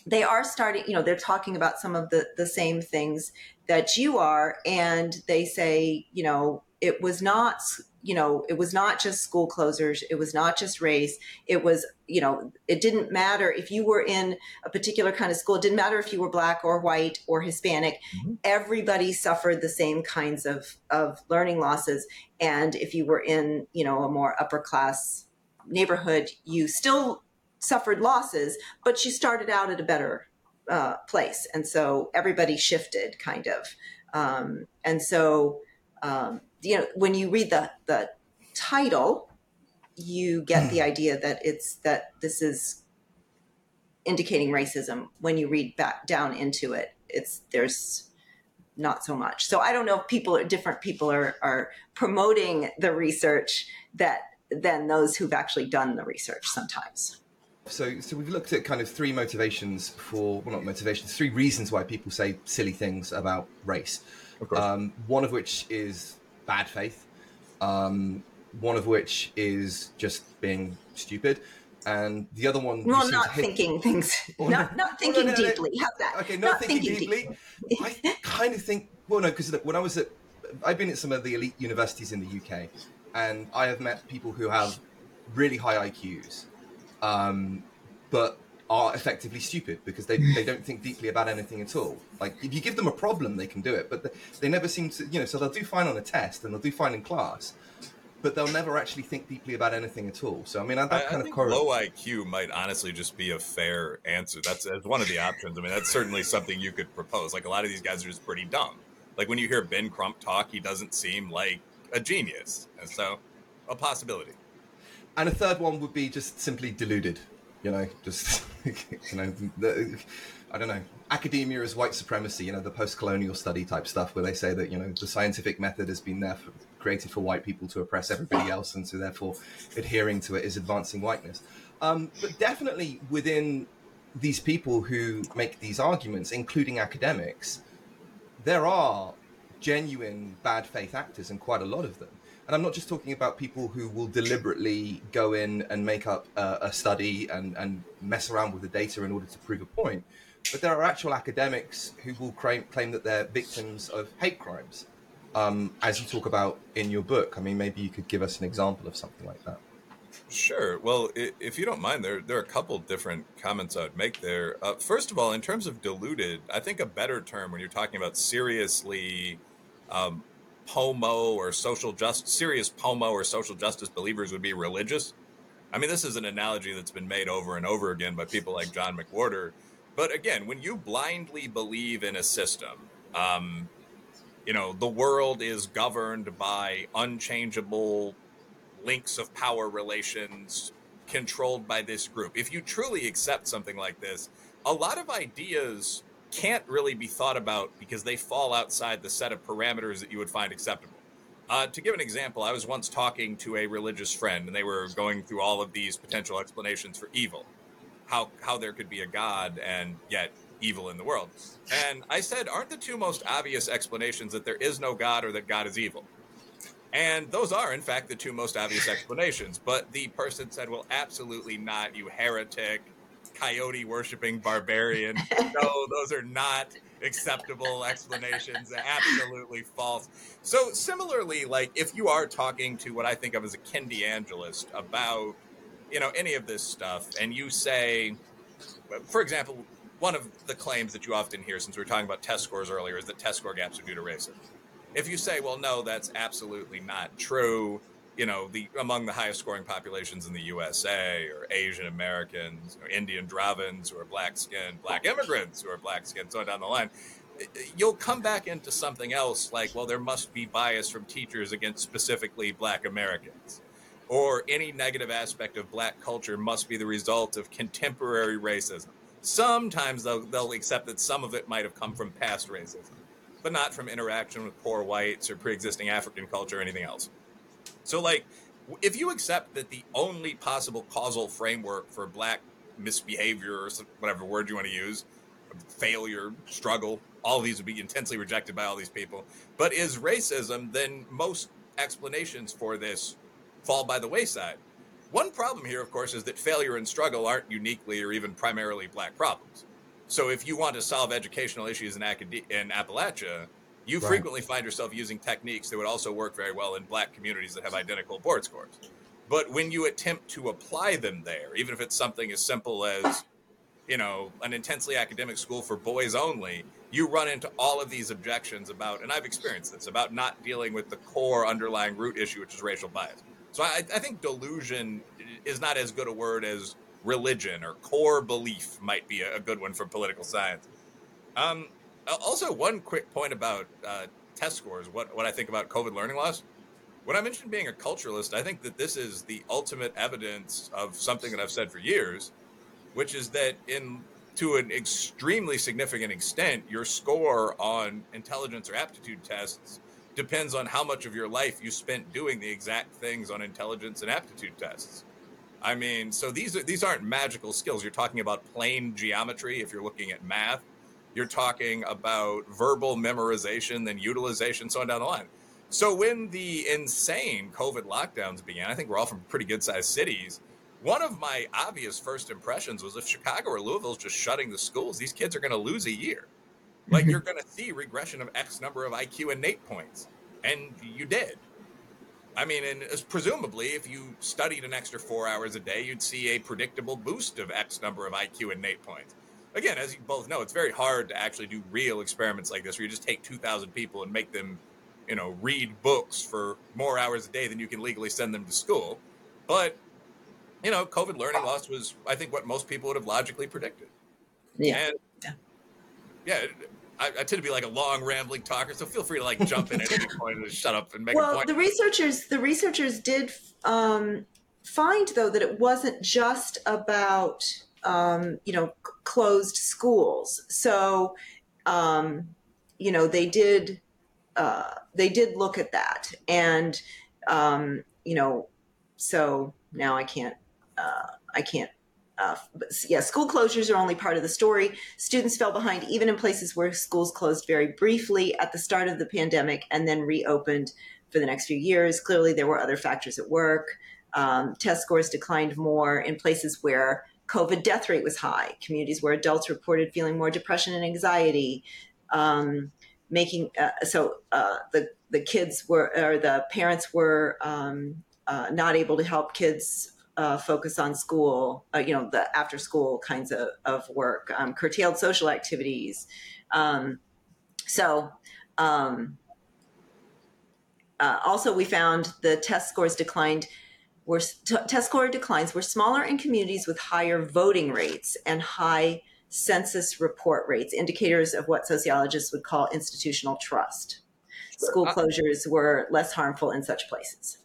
Speaker 3: They are starting, you know, they're talking about some of the, the same things that you are. And they say, you know, it was not you know it was not just school closures it was not just race it was you know it didn't matter if you were in a particular kind of school it didn't matter if you were black or white or hispanic mm-hmm. everybody suffered the same kinds of of learning losses. And if you were in you know a more upper class neighborhood you still suffered losses but you started out at a better uh, place. And so everybody shifted kind of. Um, and so um, you know when you read the the title you get the hmm. idea that it's that this is indicating racism when you read back down into it it's there's not so much. So I don't know if people are different people are are promoting the research that than those who've actually done the research sometimes.
Speaker 1: So, so we've looked at kind of three motivations for, well, not motivations, three reasons why people say silly things about race.
Speaker 2: Of um,
Speaker 1: one of which is bad faith. Um, one of which is just being stupid, and the other one.
Speaker 3: Well, not thinking hit... things, not not thinking no, no, no, deeply. Have that?
Speaker 1: Okay, not, not thinking, thinking, deeply. I kind of think. Well, no, because when I was at, I've been at some of the elite universities in the UK, and I have met people who have really high IQs, um, but are effectively stupid because they, they don't think deeply about anything at all. Like if you give them a problem, they can do it, but they, they never seem to, you know. So they'll do fine on a test and they'll do fine in class, but they'll never actually think deeply about anything at all. So I mean, that
Speaker 2: I,
Speaker 1: kind
Speaker 2: I
Speaker 1: of
Speaker 2: low IQ might honestly just be a fair answer. That's, that's one of the options. I mean, that's certainly something you could propose. Like a lot of these guys are just pretty dumb. Like when you hear Ben Crump talk, he doesn't seem like a genius, and so a possibility.
Speaker 1: And a third one would be just simply deluded. You know, just you know, the, I don't know. Academia is white supremacy. You know, the post-colonial study type stuff, where they say that you know the scientific method has been there for, created for white people to oppress everybody else, and so therefore adhering to it is advancing whiteness. Um, but definitely within these people who make these arguments, including academics, there are genuine bad faith actors, and quite a lot of them. And I'm not just talking about people who will deliberately go in and make up a, a study and, and mess around with the data in order to prove a point, but there are actual academics who will claim, claim that they're victims of hate crimes um, as you talk about in your book. I mean, maybe you could give us an example of something like that.
Speaker 2: Sure. Well, if you don't mind, there there are a couple different comments I'd make there. Uh, first of all, in terms of diluted, I think a better term when you're talking about seriously um, pomo or social justice, serious pomo or social justice believers would be religious. I mean, this is an analogy that's been made over and over again by people like John McWhorter. But again, when you blindly believe in a system, um, you know, the world is governed by unchangeable links of power relations controlled by this group. If you truly accept something like this, a lot of ideas can't really be thought about because they fall outside the set of parameters that you would find acceptable. Uh, to give an example, I was once talking to a religious friend, and they were going through all of these potential explanations for evil, how how there could be a god and yet evil in the world. And I said, aren't the two most obvious explanations that there is no God or that God is evil? And those are, in fact, the two most obvious explanations. But the person said, well, absolutely not, you heretic, coyote worshiping barbarian. no, those are not acceptable explanations. Absolutely false. So, similarly, like if you are talking to what I think of as a Kendiangelist about, you know, any of this stuff, and you say, for example, one of the claims that you often hear, since we were talking about test scores earlier, is that test score gaps are due to racism. If you say, well, no, that's absolutely not true, you know, the among the highest scoring populations in the USA or Asian Americans Indian Dravidians who are black skinned, black immigrants who are black skinned, so on down the line, you'll come back into something else like, well, there must be bias from teachers against specifically black Americans. Or any negative aspect of black culture must be the result of contemporary racism Sometimes they'll, they'll accept that some of it might have come from past racism, but not from interaction with poor whites or pre existing African culture or anything else. So, like, if you accept that the only possible causal framework for black misbehavior or whatever word you want to use, um, failure, struggle, all these would be intensely rejected by all these people, but is racism, then most explanations for this fall by the wayside. One problem here, of course, is that failure and struggle aren't uniquely or even primarily black problems. So if you want to solve educational issues in, Acad- in Appalachia, you right. frequently find yourself using techniques that would also work very well in black communities that have identical board scores. But when you attempt to apply them there, even if it's something as simple as, you know, an intensely academic school for boys only, you run into all of these objections about, and I've experienced this, about not dealing with the core underlying root issue, which is racial bias. So I, I think delusion is not as good a word as religion or core belief might be a, good one for political science. Um, also, one quick point about uh, test scores. What what I think about COVID learning loss. When I mentioned being a culturalist, I think that this is the ultimate evidence of something that I've said for years, which is that in to an extremely significant extent, your score on intelligence or aptitude tests depends on how much of your life you spent doing the exact things on intelligence and aptitude tests. I mean, so these are these aren't magical skills. You're talking about plane geometry if you're looking at math. You're talking about verbal memorization, then utilization, so on down the line. So when the insane COVID lockdowns began, I think we're all from pretty good sized cities. One of my obvious first impressions was if Chicago or Louisville's just shutting the schools, these kids are going to lose a year. Like you're going to see regression of X number of IQ and NAEP points, and you did. I mean, and presumably, if you studied an extra four hours a day, you'd see a predictable boost of X number of IQ and NAEP points. Again, as you both know, it's very hard to actually do real experiments like this, where you just take 2,000 people and make them, you know, read books for more hours a day than you can legally send them to school. But, you know, COVID learning loss was, I think, what most people would have logically predicted.
Speaker 3: Yeah.
Speaker 2: And,
Speaker 3: yeah.
Speaker 2: Yeah. I, I, tend to be like a long rambling talker, so feel free to like jump in at any point and shut up and make
Speaker 3: well,
Speaker 2: a point.
Speaker 3: the researchers, the researchers did um, find though that it wasn't just about um, you know closed schools. So um, you know they did uh, they did look at that, and um, you know so now I can't uh, I can't uh, yeah, school closures are only part of the story. Students fell behind even in places where schools closed very briefly at the start of the pandemic and then reopened for the next few years. Clearly, there were other factors at work. Um, test scores declined more in places where COVID death rate was high, communities where adults reported feeling more depression and anxiety. Um, making uh, so uh, the the kids were or the parents were um, uh, not able to help kids uh, focus on school, uh, you know, the after school kinds of, of work, um, curtailed social activities. Um, so, um, uh, also, we found the test scores declined. Were t- test score declines were smaller in communities with higher voting rates and high census report rates, indicators of what sociologists would call institutional trust. School closures were less harmful in such places.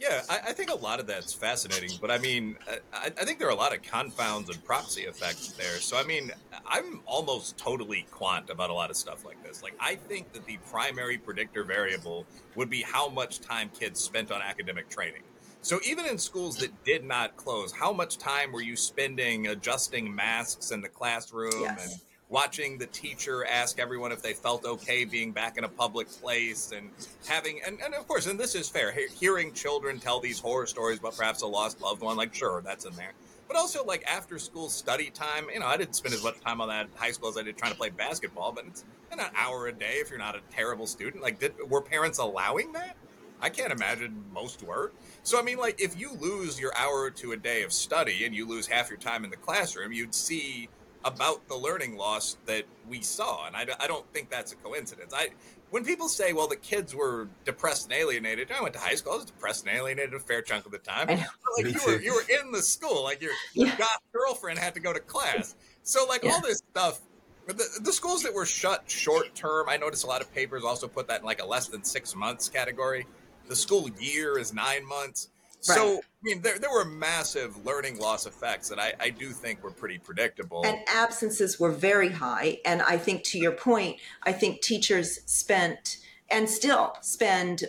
Speaker 2: Yeah, I, I, think a lot of that's fascinating, but I mean, I, I, think there are a lot of confounds and proxy effects there. So, I mean, I'm almost totally quant about a lot of stuff like this. Like, I think that the primary predictor variable would be how much time kids spent on academic training. So, even in schools that did not close, how much time were you spending adjusting masks in the classroom
Speaker 3: yes.
Speaker 2: and watching the teacher ask everyone if they felt okay being back in a public place and having and, and of course and this is fair hearing children tell these horror stories about perhaps a lost loved one like sure that's in there. But also like after school study time you know i didn't spend as much time on that high school as i did trying to play basketball but it's an hour a day if you're not a terrible student. Like did, were parents allowing that I can't imagine most were. So, I mean, like, if you lose your hour to a day of study and you lose half your time in the classroom, you'd see about the learning loss that we saw. And I, I don't think that's a coincidence. I when people say, well, the kids were depressed and alienated, I went to high school. I was depressed and alienated a fair chunk of the time. Like you were, you were in the school, like your, yeah. goth girlfriend had to go to class. So like yeah. all this stuff, the, the schools that were shut short term, I noticed a lot of papers also put that in like a less than six months category. The school year is nine months. Right. So, I mean, there, there were massive learning loss effects that I, I do think were pretty predictable.
Speaker 3: And absences were very high. And I think, to your point, I think teachers spent and still spend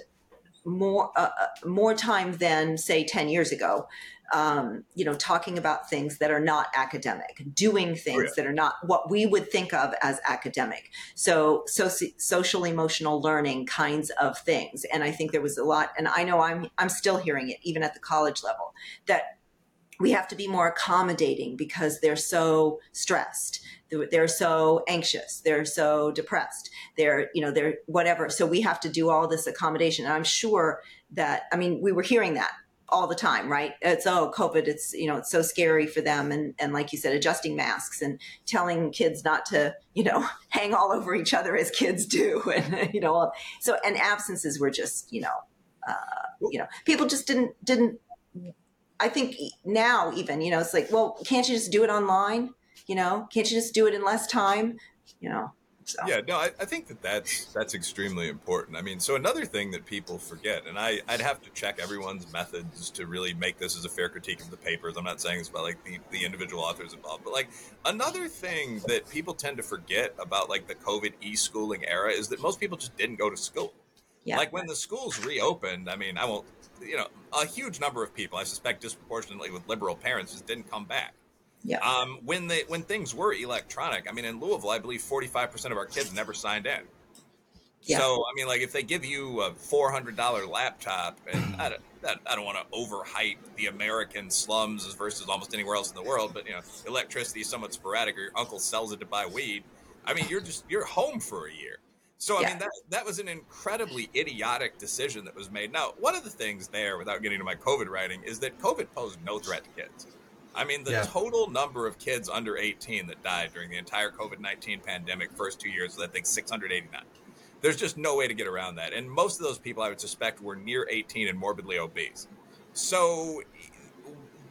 Speaker 3: more uh, uh more time than say 10 years ago um, you know, talking about things that are not academic, doing things oh, yeah. that are not what we would think of as academic. So, soci- social emotional learning kinds of things. And I think there was a lot, and I know I'm I'm still hearing it even at the college level that we have to be more accommodating because they're so stressed they're so anxious they're so depressed they're you know they're whatever so we have to do all this accommodation and i'm sure that i mean we were hearing that all the time, right? It's oh, COVID. It's you know, it's so scary for them, and and like you said, adjusting masks and telling kids not to you know hang all over each other as kids do, and you know, so and absences were just you know, uh, you know, people just didn't didn't. I think now even you know it's like, well, can't you just do it online? You know, can't you just do it in less time? You know, So.
Speaker 2: Yeah, no, I, I, think that that's that's extremely important. I mean, so another thing that people forget, and I I'd have to check everyone's methods to really make this as a fair critique of the papers. I'm not saying this about like the, the individual authors involved, but like another thing that people tend to forget about like the COVID e-schooling era is that most people just didn't go to school. Yeah. Like when the schools reopened, I mean, I won't, you know, a huge number of people, I suspect disproportionately with liberal parents, just didn't come back.
Speaker 3: Yeah.
Speaker 2: Um, when they when things were electronic, I mean, in Louisville, I believe forty five percent of our kids never signed in. Yeah. So I mean, like if they give you a four hundred dollar laptop, and I don't, I don't want to overhype the American slums versus almost anywhere else in the world, but you know, electricity is somewhat sporadic, or your uncle sells it to buy weed. I mean, you're just you're home for a year. So I yeah. mean that that was an incredibly idiotic decision that was made. Now, one of the things there, without getting to my COVID writing, is that COVID posed no threat to kids. I mean, the yeah. total number of kids under 18 that died during the entire COVID 19 pandemic first two years was, I think, 689. There's just no way to get around that. And most of those people, I would suspect, were near 18 and morbidly obese. So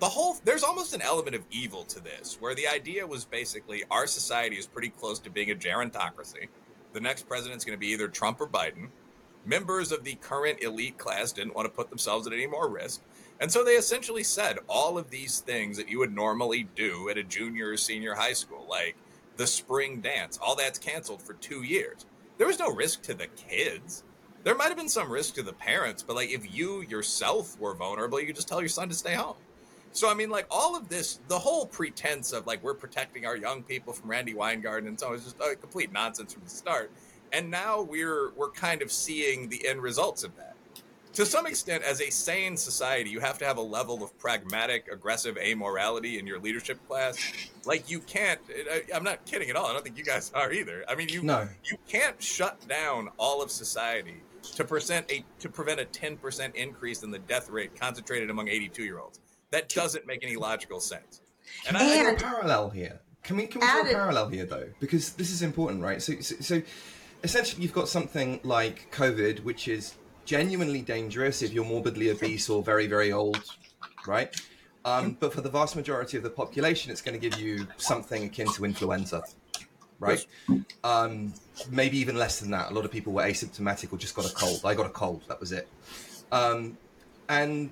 Speaker 2: the whole there's almost an element of evil to this where the idea was basically our society is pretty close to being a gerontocracy the next president's going to be either trump or biden members of the current elite class didn't want to put themselves at any more risk and so they essentially said all of these things that you would normally do at a junior or senior high school, like the spring dance, all that's canceled for two years. There was no risk to the kids. There might have been some risk to the parents, but like if you yourself were vulnerable, you could just tell your son to stay home. So I mean, like all of this, the whole pretense of like we're protecting our young people from Randi Weingarten and so it's just a complete nonsense from the start. And now we're we're kind of seeing the end results of that to some extent, as a sane society, you have to have a level of pragmatic, aggressive amorality in your leadership class. Like you can't. I, am not kidding at all. I don't think you guys are either. I mean, you no. you can't shut down all of society to present a to prevent a 10% increase in the death rate concentrated among 82 year olds. That doesn't make any logical sense.
Speaker 1: And, and I, think a parallel here. Can we can we draw a parallel here though? Because this is important, right? So, so, so essentially, you've got something like COVID, which is genuinely dangerous if you're morbidly obese or very, very old, right? Um, but for the vast majority of the population, it's going to give you something akin to influenza, right? Um, maybe even less than that. A lot of people were asymptomatic or just got a cold. I got a cold, that was it. Um, and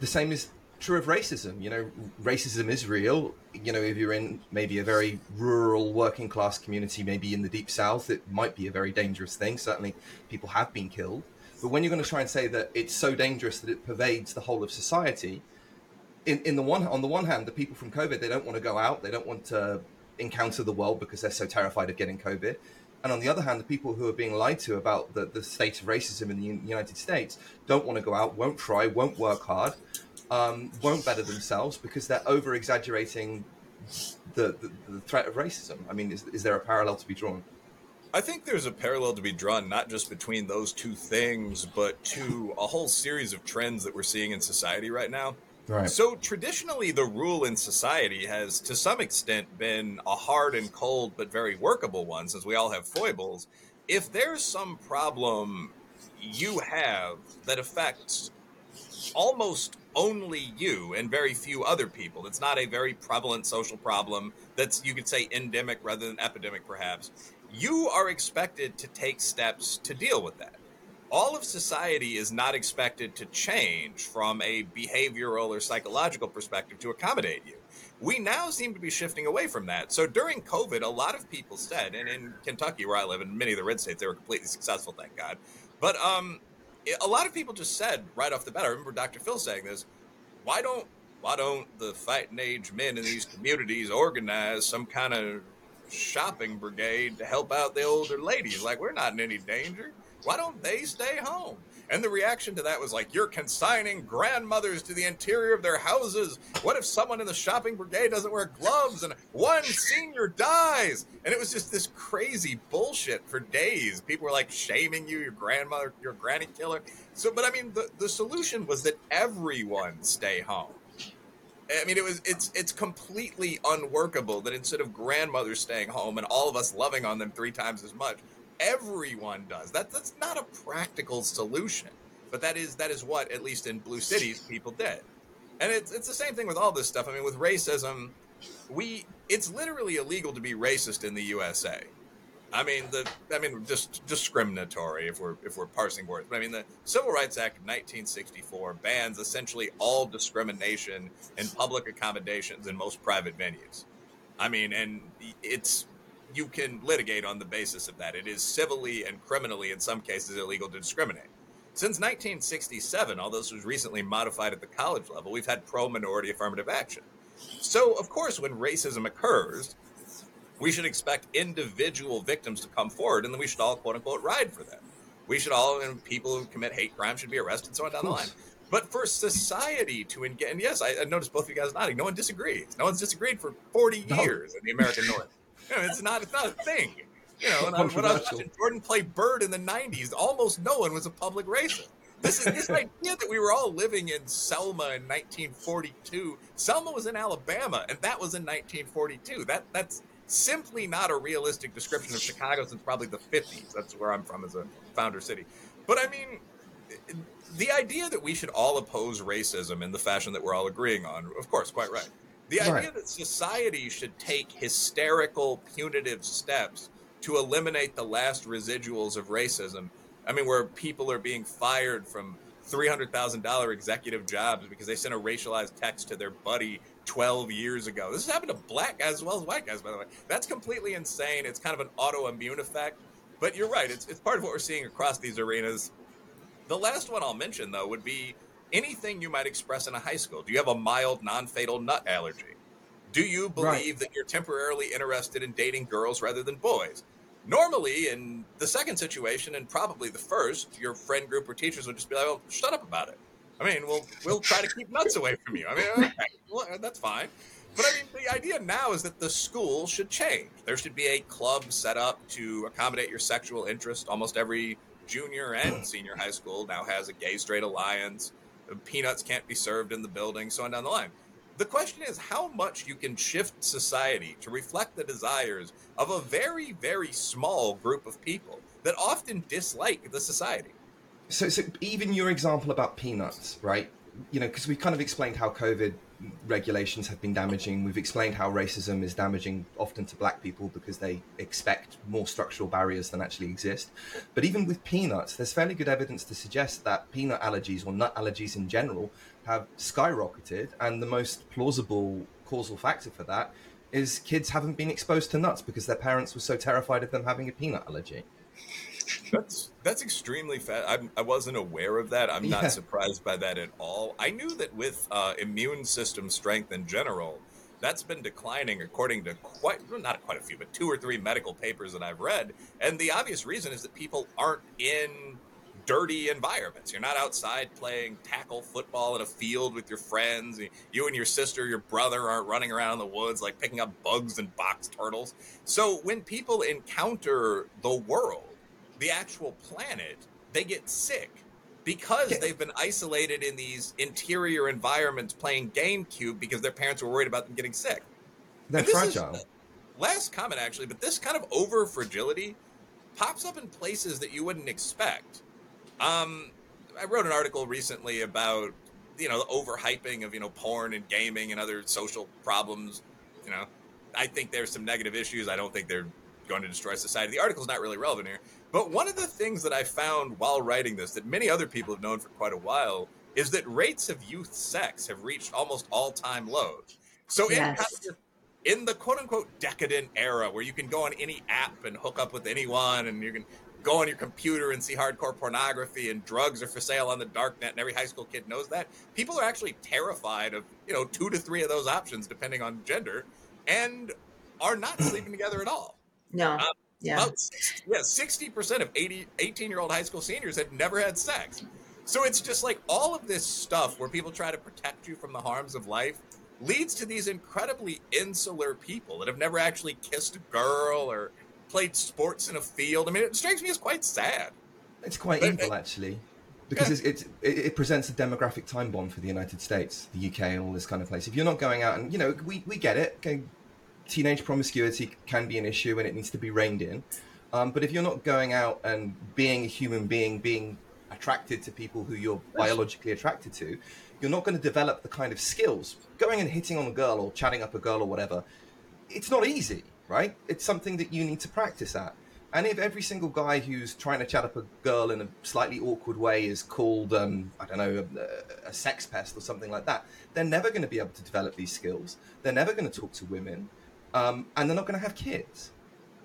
Speaker 1: the same is true of racism. You know, racism is real. You know, if you're in maybe a very rural working class community, maybe in the deep south, it might be a very dangerous thing. Certainly, people have been killed. But when you're going to try and say that it's so dangerous that it pervades the whole of society, in, in the one on the one hand, the people from COVID they don't want to go out, they don't want to encounter the world because they're so terrified of getting COVID. And on the other hand, the people who are being lied to about the, the state of racism in the United States don't want to go out, won't try, won't work hard, um, won't better themselves because they're over exaggerating the, the, the, threat of racism. I mean, is, is there a parallel to be drawn?
Speaker 2: I think there's a parallel to be drawn not just between those two things, but to a whole series of trends that we're seeing in society right now. Right. So traditionally, the rule in society has, to some extent, been a hard and cold but very workable one, since we all have foibles. If there's some problem you have that affects almost only you and very few other people, it's not a very prevalent social problem that's you could say endemic rather than epidemic, perhaps you are expected to take steps to deal with that. All of society is not expected to change from a behavioral or psychological perspective to accommodate you. We now seem to be shifting away from that. So during COVID, a lot of people said, and in Kentucky, where I live, and many of the red states, they were completely successful, thank God. But um, a lot of people just said right off the bat. I remember Dr. Phil saying this: Why don't why don't the fighting age men in these communities organize some kind of shopping brigade to help out the older ladies. Like, we're not in any danger. Why don't they stay home? And the reaction to that was like, you're consigning grandmothers to the interior of their houses. What if someone in the shopping brigade doesn't wear gloves and one senior dies? And it was just this crazy bullshit for days. People were like shaming you, your grandmother, your granny killer. So, but I mean, the, the solution was that everyone stay home. I mean, it was it's it's completely unworkable that instead of grandmothers staying home and all of us loving on them three times as much, everyone does. That that's not a practical solution. But that is that is what at least in blue cities people did. And it's it's the same thing with all this stuff. I mean, with racism, we it's literally illegal to be racist in the USA. I mean the I mean just discriminatory if we're if we're parsing words. But I mean the Civil Rights Act of 1964 bans essentially all discrimination in public accommodations in most private venues. I mean, and it's you can litigate on the basis of that. It is civilly and criminally in some cases illegal to discriminate. Since 1967, although this was recently modified at the college level, we've had pro minority affirmative action. So, of course, when racism occurs, we should expect individual victims to come forward and then we should all quote unquote ride for them. We should all, and people who commit hate crime should be arrested, so on down the line. But for society to engage, and yes, I, I, noticed both of you guys nodding. No one disagrees. No one's disagreed for 40 no. years in the American North. You know, it's not, it's not a thing. You know, when I, when I was watching Jordan play Bird in the 90s, almost no one was a public racist. This is this idea that we were all living in Selma in 1942. Selma was in Alabama, and that was in 1942. That that's simply not a realistic description of Chicago since probably the 50s. That's where I'm from as a founder city. But I mean, the idea that we should all oppose racism in the fashion that we're all agreeing on, of course, quite right. The idea right. that society should take hysterical, punitive steps to eliminate the last residuals of racism. I mean, where people are being fired from $300,000 executive jobs because they sent a racialized text to their buddy 12 years ago. This has happened to black guys as well as white guys, by the way. That's completely insane. It's kind of an autoimmune effect. But you're right. It's, it's part of what we're seeing across these arenas. The last one I'll mention, though, would be anything you might express in a high school. Do you have a mild, non fatal nut allergy? Do you believe right. that you're temporarily interested in dating girls rather than boys? Normally, in the second situation, and probably the first, your friend group or teachers would just be like, "Well, shut up about it." I mean, we'll we'll try to keep nuts away from you. I mean, okay, well, that's fine. But I mean, the idea now is that the school should change. There should be a club set up to accommodate your sexual interest. Almost every junior and senior high school now has a gay straight alliance. Peanuts can't be served in the building, so on down the line. The question is how much you can shift society to reflect the desires of a very, very small group of people that often dislike the society.
Speaker 1: So, so even your example about peanuts, right? You know, because we've kind of explained how COVID regulations have been damaging. We've explained how racism is damaging often to black people because they expect more structural barriers than actually exist. But even with peanuts, there's fairly good evidence to suggest that peanut allergies or nut allergies in general have skyrocketed. And the most plausible causal factor for that is kids haven't been exposed to nuts because their parents were so terrified of them having a peanut allergy.
Speaker 2: That's that's extremely fast. I'm, I was not aware of that. I'm yeah. not surprised by that at all. I knew that with uh, immune system strength in general, that's been declining according to quite not quite a few, but two or three medical papers that I've read. And the obvious reason is that people aren't in dirty environments. You're not outside playing tackle football in a field with your friends. You and your sister, your brother aren't running around in the woods like picking up bugs and box turtles. So when people encounter the world the actual planet, they get sick because they've been isolated in these interior environments playing GameCube because their parents were worried about them getting sick.
Speaker 1: They're fragile.
Speaker 2: last comment, actually, but this kind of over fragility pops up in places that you wouldn't expect. Um, I wrote an article recently about you know the overhyping of you know porn and gaming and other social problems. You know, I think there's some negative issues. I don't think they're going to destroy society. The article's not really relevant here, but one of the things that I found while writing this that many other people have known for quite a while is that rates of youth sex have reached almost all time lows. So yes. in, in the quote unquote decadent era where you can go on any app and hook up with anyone and you can go on your computer and see hardcore pornography and drugs are for sale on the dark net and every high school kid knows that people are actually terrified of you know two to three of those options depending on gender and are not sleeping together at all
Speaker 3: no uh, yeah. About,
Speaker 2: yeah, 60% of 80, 18 year old high school seniors had never had sex. So it's just like all of this stuff where people try to protect you from the harms of life leads to these incredibly insular people that have never actually kissed a girl or played sports in a field. I mean, it strikes me as quite sad.
Speaker 1: It's quite but, evil, actually, because yeah. it, it presents a demographic time bomb for the United States, the UK, and all this kind of place. If you're not going out and, you know, we, we get it. Okay, teenage promiscuity can be an issue and it needs to be reined in. Um, but if you're not going out and being a human being, being attracted to people who you're biologically attracted to, you're not going to develop the kind of skills. Going and hitting on a girl or chatting up a girl or whatever, it's not easy, right? It's something that you need to practice at. And if every single guy who's trying to chat up a girl in a slightly awkward way is called, um, I don't know, a, a, sex pest or something like that, they're never going to be able to develop these skills. They're never going to talk to women, um, and they're not going to have kids.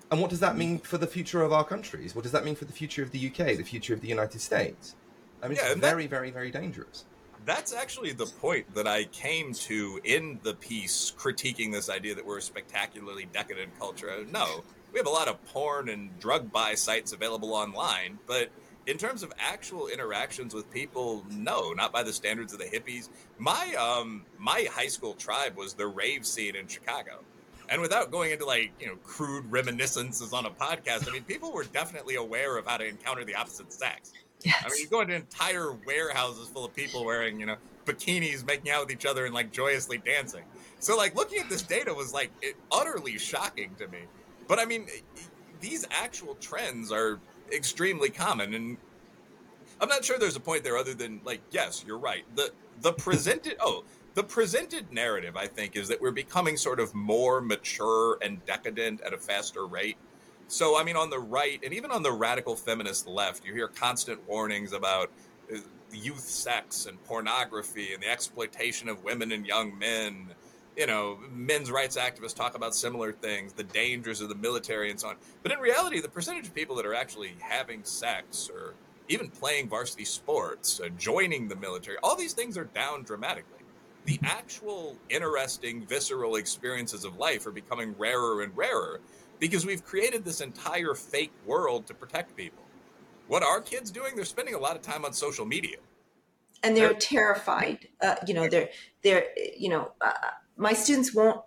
Speaker 1: And what does that mean for the future of our countries? What does that mean for the future of the UK, the future of the United States? I mean, yeah, it's very, that, very, very dangerous.
Speaker 2: That's actually the point that I came to in the piece critiquing this idea that we're a spectacularly decadent culture. No, we have a lot of porn and drug buy sites available online, but in terms of actual interactions with people, no, not by the standards of the hippies. My um my high school tribe was the rave scene in Chicago. And without going into like, you know, crude reminiscences on a podcast, I mean, people were definitely aware of how to encounter the opposite sex. Yes. I mean, you go into entire warehouses full of people wearing, you know, bikinis, making out with each other and like joyously dancing. So, like, looking at this data was like it, utterly shocking to me. But I mean, these actual trends are extremely common, and I'm not sure there's a point there other than like, yes, you're right. The the presented oh the presented narrative, I think, is that we're becoming sort of more mature and decadent at a faster rate. So, I mean, on the right and even on the radical feminist left, you hear constant warnings about uh, youth sex and pornography and the exploitation of women and young men you know, men's rights activists talk about similar things, the dangers of the military and so on. But in reality, the percentage of people that are actually having sex or even playing varsity sports, uh, joining the military, all these things are down dramatically. The actual interesting, visceral experiences of life are becoming rarer and rarer because we've created this entire fake world to protect people. What are kids doing? They're spending a lot of time on social media.
Speaker 3: And they're terrified. Uh, you know, they're, they're, you know, uh, my students won't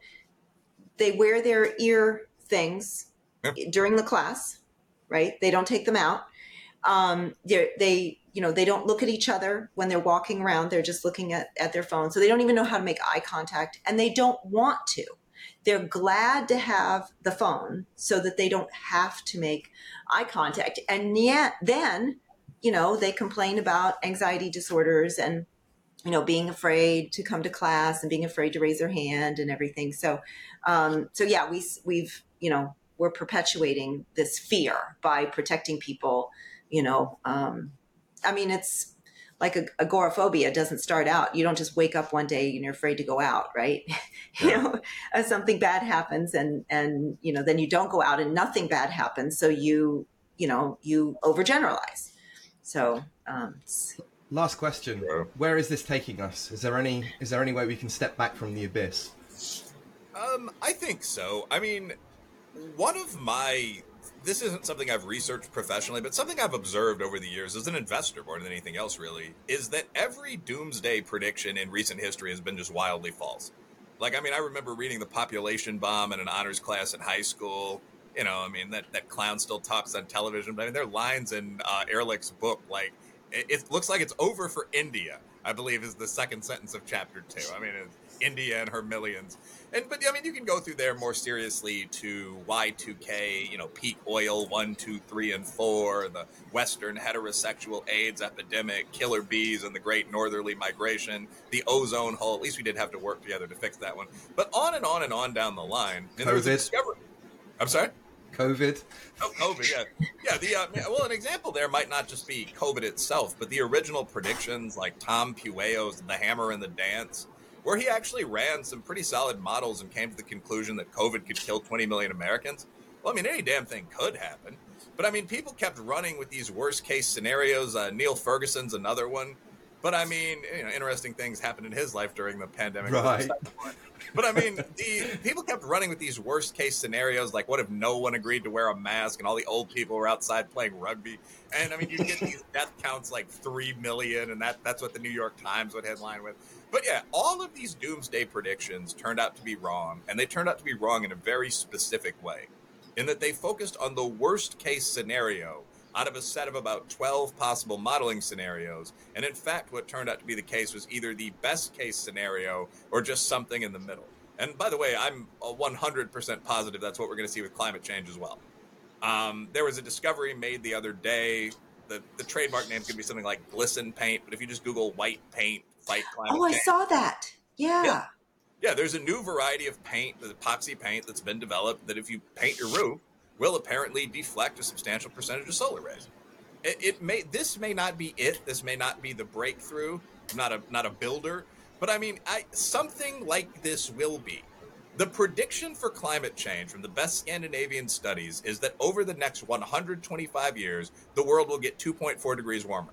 Speaker 3: they wear their ear things during the class right they don't take them out um, they you know they don't look at each other when they're walking around they're just looking at, at their phone so they don't even know how to make eye contact and they don't want to they're glad to have the phone so that they don't have to make eye contact and yet then you know they complain about anxiety disorders and you know, being afraid to come to class and being afraid to raise their hand and everything. So, um, so yeah, we we've you know we're perpetuating this fear by protecting people. You know, um, I mean, it's like a, agoraphobia doesn't start out. You don't just wake up one day and you're afraid to go out, right? Yeah. you know, something bad happens and and you know then you don't go out and nothing bad happens. So you you know you overgeneralize. So um,
Speaker 1: Last question: Where is this taking us? Is there any is there any way we can step back from the abyss?
Speaker 2: Um, I think so. I mean, one of my this isn't something I've researched professionally, but something I've observed over the years as an investor more than anything else, really, is that every doomsday prediction in recent history has been just wildly false. Like, I mean, I remember reading the population bomb in an honors class in high school. You know, I mean, that, that clown still talks on television. But I mean, there are lines in uh, Ehrlich's book like, it, looks like it's over for India. I believe is the second sentence of chapter two. I mean, India and her millions. And but I mean, you can go through there more seriously to Y2K, you know, peak oil one, two, three, and four, the Western heterosexual AIDS epidemic, killer bees, and the Great Northerly Migration, the ozone hole. At least we did have to work together to fix that one. But on and on and on down the line, and a discovery. I'm sorry.
Speaker 1: COVID.
Speaker 2: Oh, COVID, yeah, yeah. The uh, well, an example there might not just be COVID itself, but the original predictions like Tom Pueyo's "The Hammer and the Dance," where he actually ran some pretty solid models and came to the conclusion that COVID could kill 20 million Americans. Well, I mean, any damn thing could happen, but I mean, people kept running with these worst case scenarios. Uh, Neil Ferguson's another one. But I mean, you know, interesting things happened in his life during the pandemic.
Speaker 1: Right.
Speaker 2: But I mean, the people kept running with these worst case scenarios, like what if no one agreed to wear a mask and all the old people were outside playing rugby? And I mean, you get these death counts like three million, and that that's what the New York Times would headline with. But yeah, all of these doomsday predictions turned out to be wrong, and they turned out to be wrong in a very specific way, in that they focused on the worst case scenario out of a set of about 12 possible modeling scenarios. And in fact, what turned out to be the case was either the best case scenario or just something in the middle. And by the way, I'm 100% positive that's what we're going to see with climate change as well. Um, there was a discovery made the other day. The, the trademark name is going to be something like glisten paint, but if you just Google white paint, fight climate
Speaker 3: Oh, I
Speaker 2: change,
Speaker 3: saw that. Yeah.
Speaker 2: yeah. Yeah, there's a new variety of paint, the epoxy paint that's been developed that if you paint your roof, will apparently deflect a substantial percentage of solar rays. It, it may this may not be it. This may not be the breakthrough. I'm not a not a builder, but I mean, I, something like this will be. The prediction for climate change from the best Scandinavian studies is that over the next 125 years, the world will get 2.4 degrees warmer.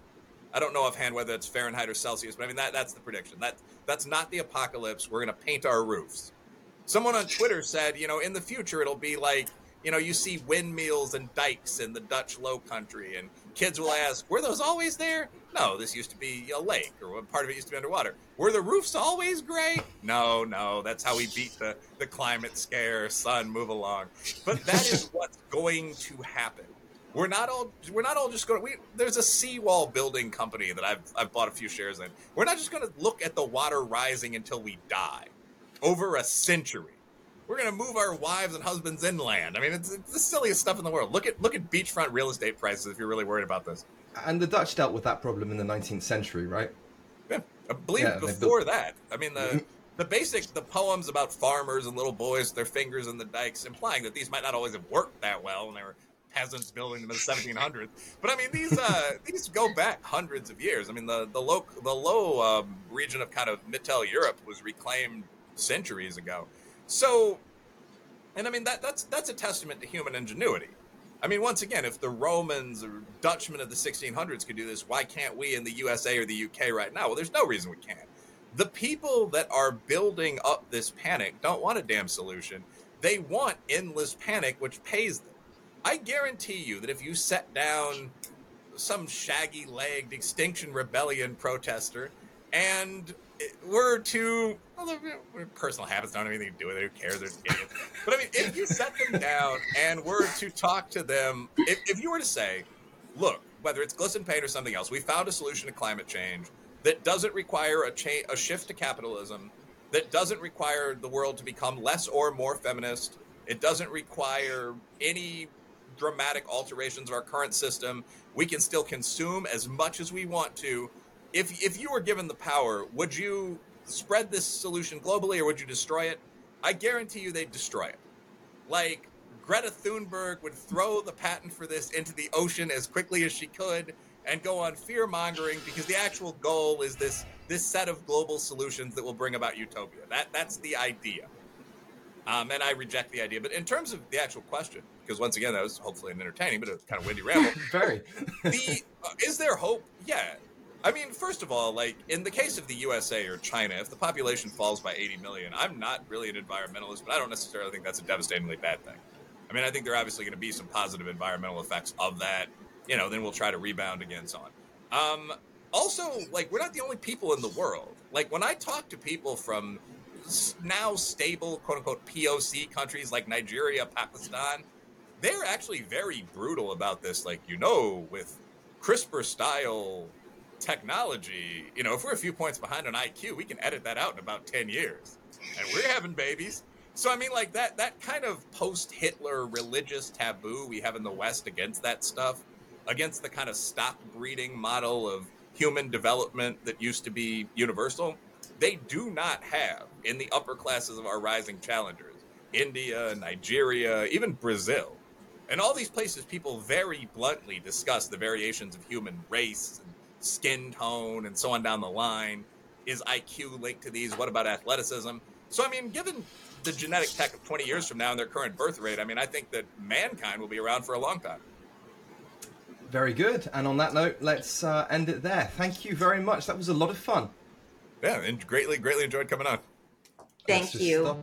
Speaker 2: I don't know offhand whether it's Fahrenheit or Celsius, but I mean that that's the prediction. That that's not the apocalypse. We're going to paint our roofs. Someone on Twitter said, you know, in the future it'll be like, you know, you see windmills and dikes in the Dutch Low Country, and kids will ask, were those always there? No, this used to be a lake, or part of it used to be underwater. Were the roofs always gray? No, no, that's how we beat the, the climate scare. Son, move along. But that is what's going to happen. We're not all we're not all just going. We there's a seawall building company that I've I've bought a few shares in. We're not just going to look at the water rising until we die over a century. We're going to move our wives and husbands inland. I mean, it's, it's the silliest stuff in the world. Look at look at beachfront real estate prices if you're really worried about this.
Speaker 1: And the Dutch dealt with that problem in the 19th century, right?
Speaker 2: Yeah, I believe yeah, before built... that. I mean, the the basic the poems about farmers and little boys, their fingers in the dikes, implying that these might not always have worked that well, and they were peasants building them in the 1700s. But I mean, these uh, these go back hundreds of years. I mean, the the low the low um, region of kind of Mittel Europe was reclaimed centuries ago. So, and I mean that that's that's a testament to human ingenuity. I mean, once again, if the Romans or Dutchmen of the 1600s could do this, why can't we in the USA or the UK right now? Well, there's no reason we can't. The people that are building up this panic don't want a damn solution. They want endless panic, which pays them. I guarantee you that if you set down some shaggy legged Extinction Rebellion protester and were to well, personal habits don't have anything to do with it. Who cares? They're idiots. But I mean, if you set them down and were to talk to them, if, if you were to say, look, whether it's glisten paint or something else, we found a solution to climate change that doesn't require a, cha- a shift to capitalism, that doesn't require the world to become less or more feminist. It doesn't require any dramatic alterations of our current system. We can still consume as much as we want to if if you were given the power, would you spread this solution globally or would you destroy it? I guarantee you they'd destroy it. Like Greta Thunberg would throw the patent for this into the ocean as quickly as she could and go on fear mongering because the actual goal is this this set of global solutions that will bring about utopia. That that's the idea. Um, and I reject the idea. But in terms of the actual question, because once again that was hopefully an entertaining but a kind of windy ramble.
Speaker 1: Very.
Speaker 2: the uh, is there hope? Yeah, I mean, first of all, like in the case of the USA or China, if the population falls by 80 million, I'm not really an environmentalist, but I don't necessarily think that's a devastatingly bad thing. I mean, I think there are obviously going to be some positive environmental effects of that. You know, then we'll try to rebound again, so on. Um, also, like, we're not the only people in the world. Like, when I talk to people from now stable, quote unquote, POC countries like Nigeria, Pakistan, they're actually very brutal about this. Like, you know, with CRISPR style technology, you know, if we're a few points behind on IQ, we can edit that out in about 10 years. And we're having babies. So I mean like that that kind of post-Hitler religious taboo we have in the West against that stuff, against the kind of stock breeding model of human development that used to be universal, they do not have in the upper classes of our rising challengers. India, Nigeria, even Brazil. And all these places people very bluntly discuss the variations of human race and skin tone, and so on down the line. Is IQ linked to these? What about athleticism? So, I mean, given the genetic tech of 20 years from now and their current birth rate, I mean, I think that mankind will be around for a long time.
Speaker 1: Very good. And on that note, let's uh, end it there. Thank you very much. That was a lot of fun.
Speaker 2: Yeah, and greatly, greatly enjoyed coming on.
Speaker 3: Thank you.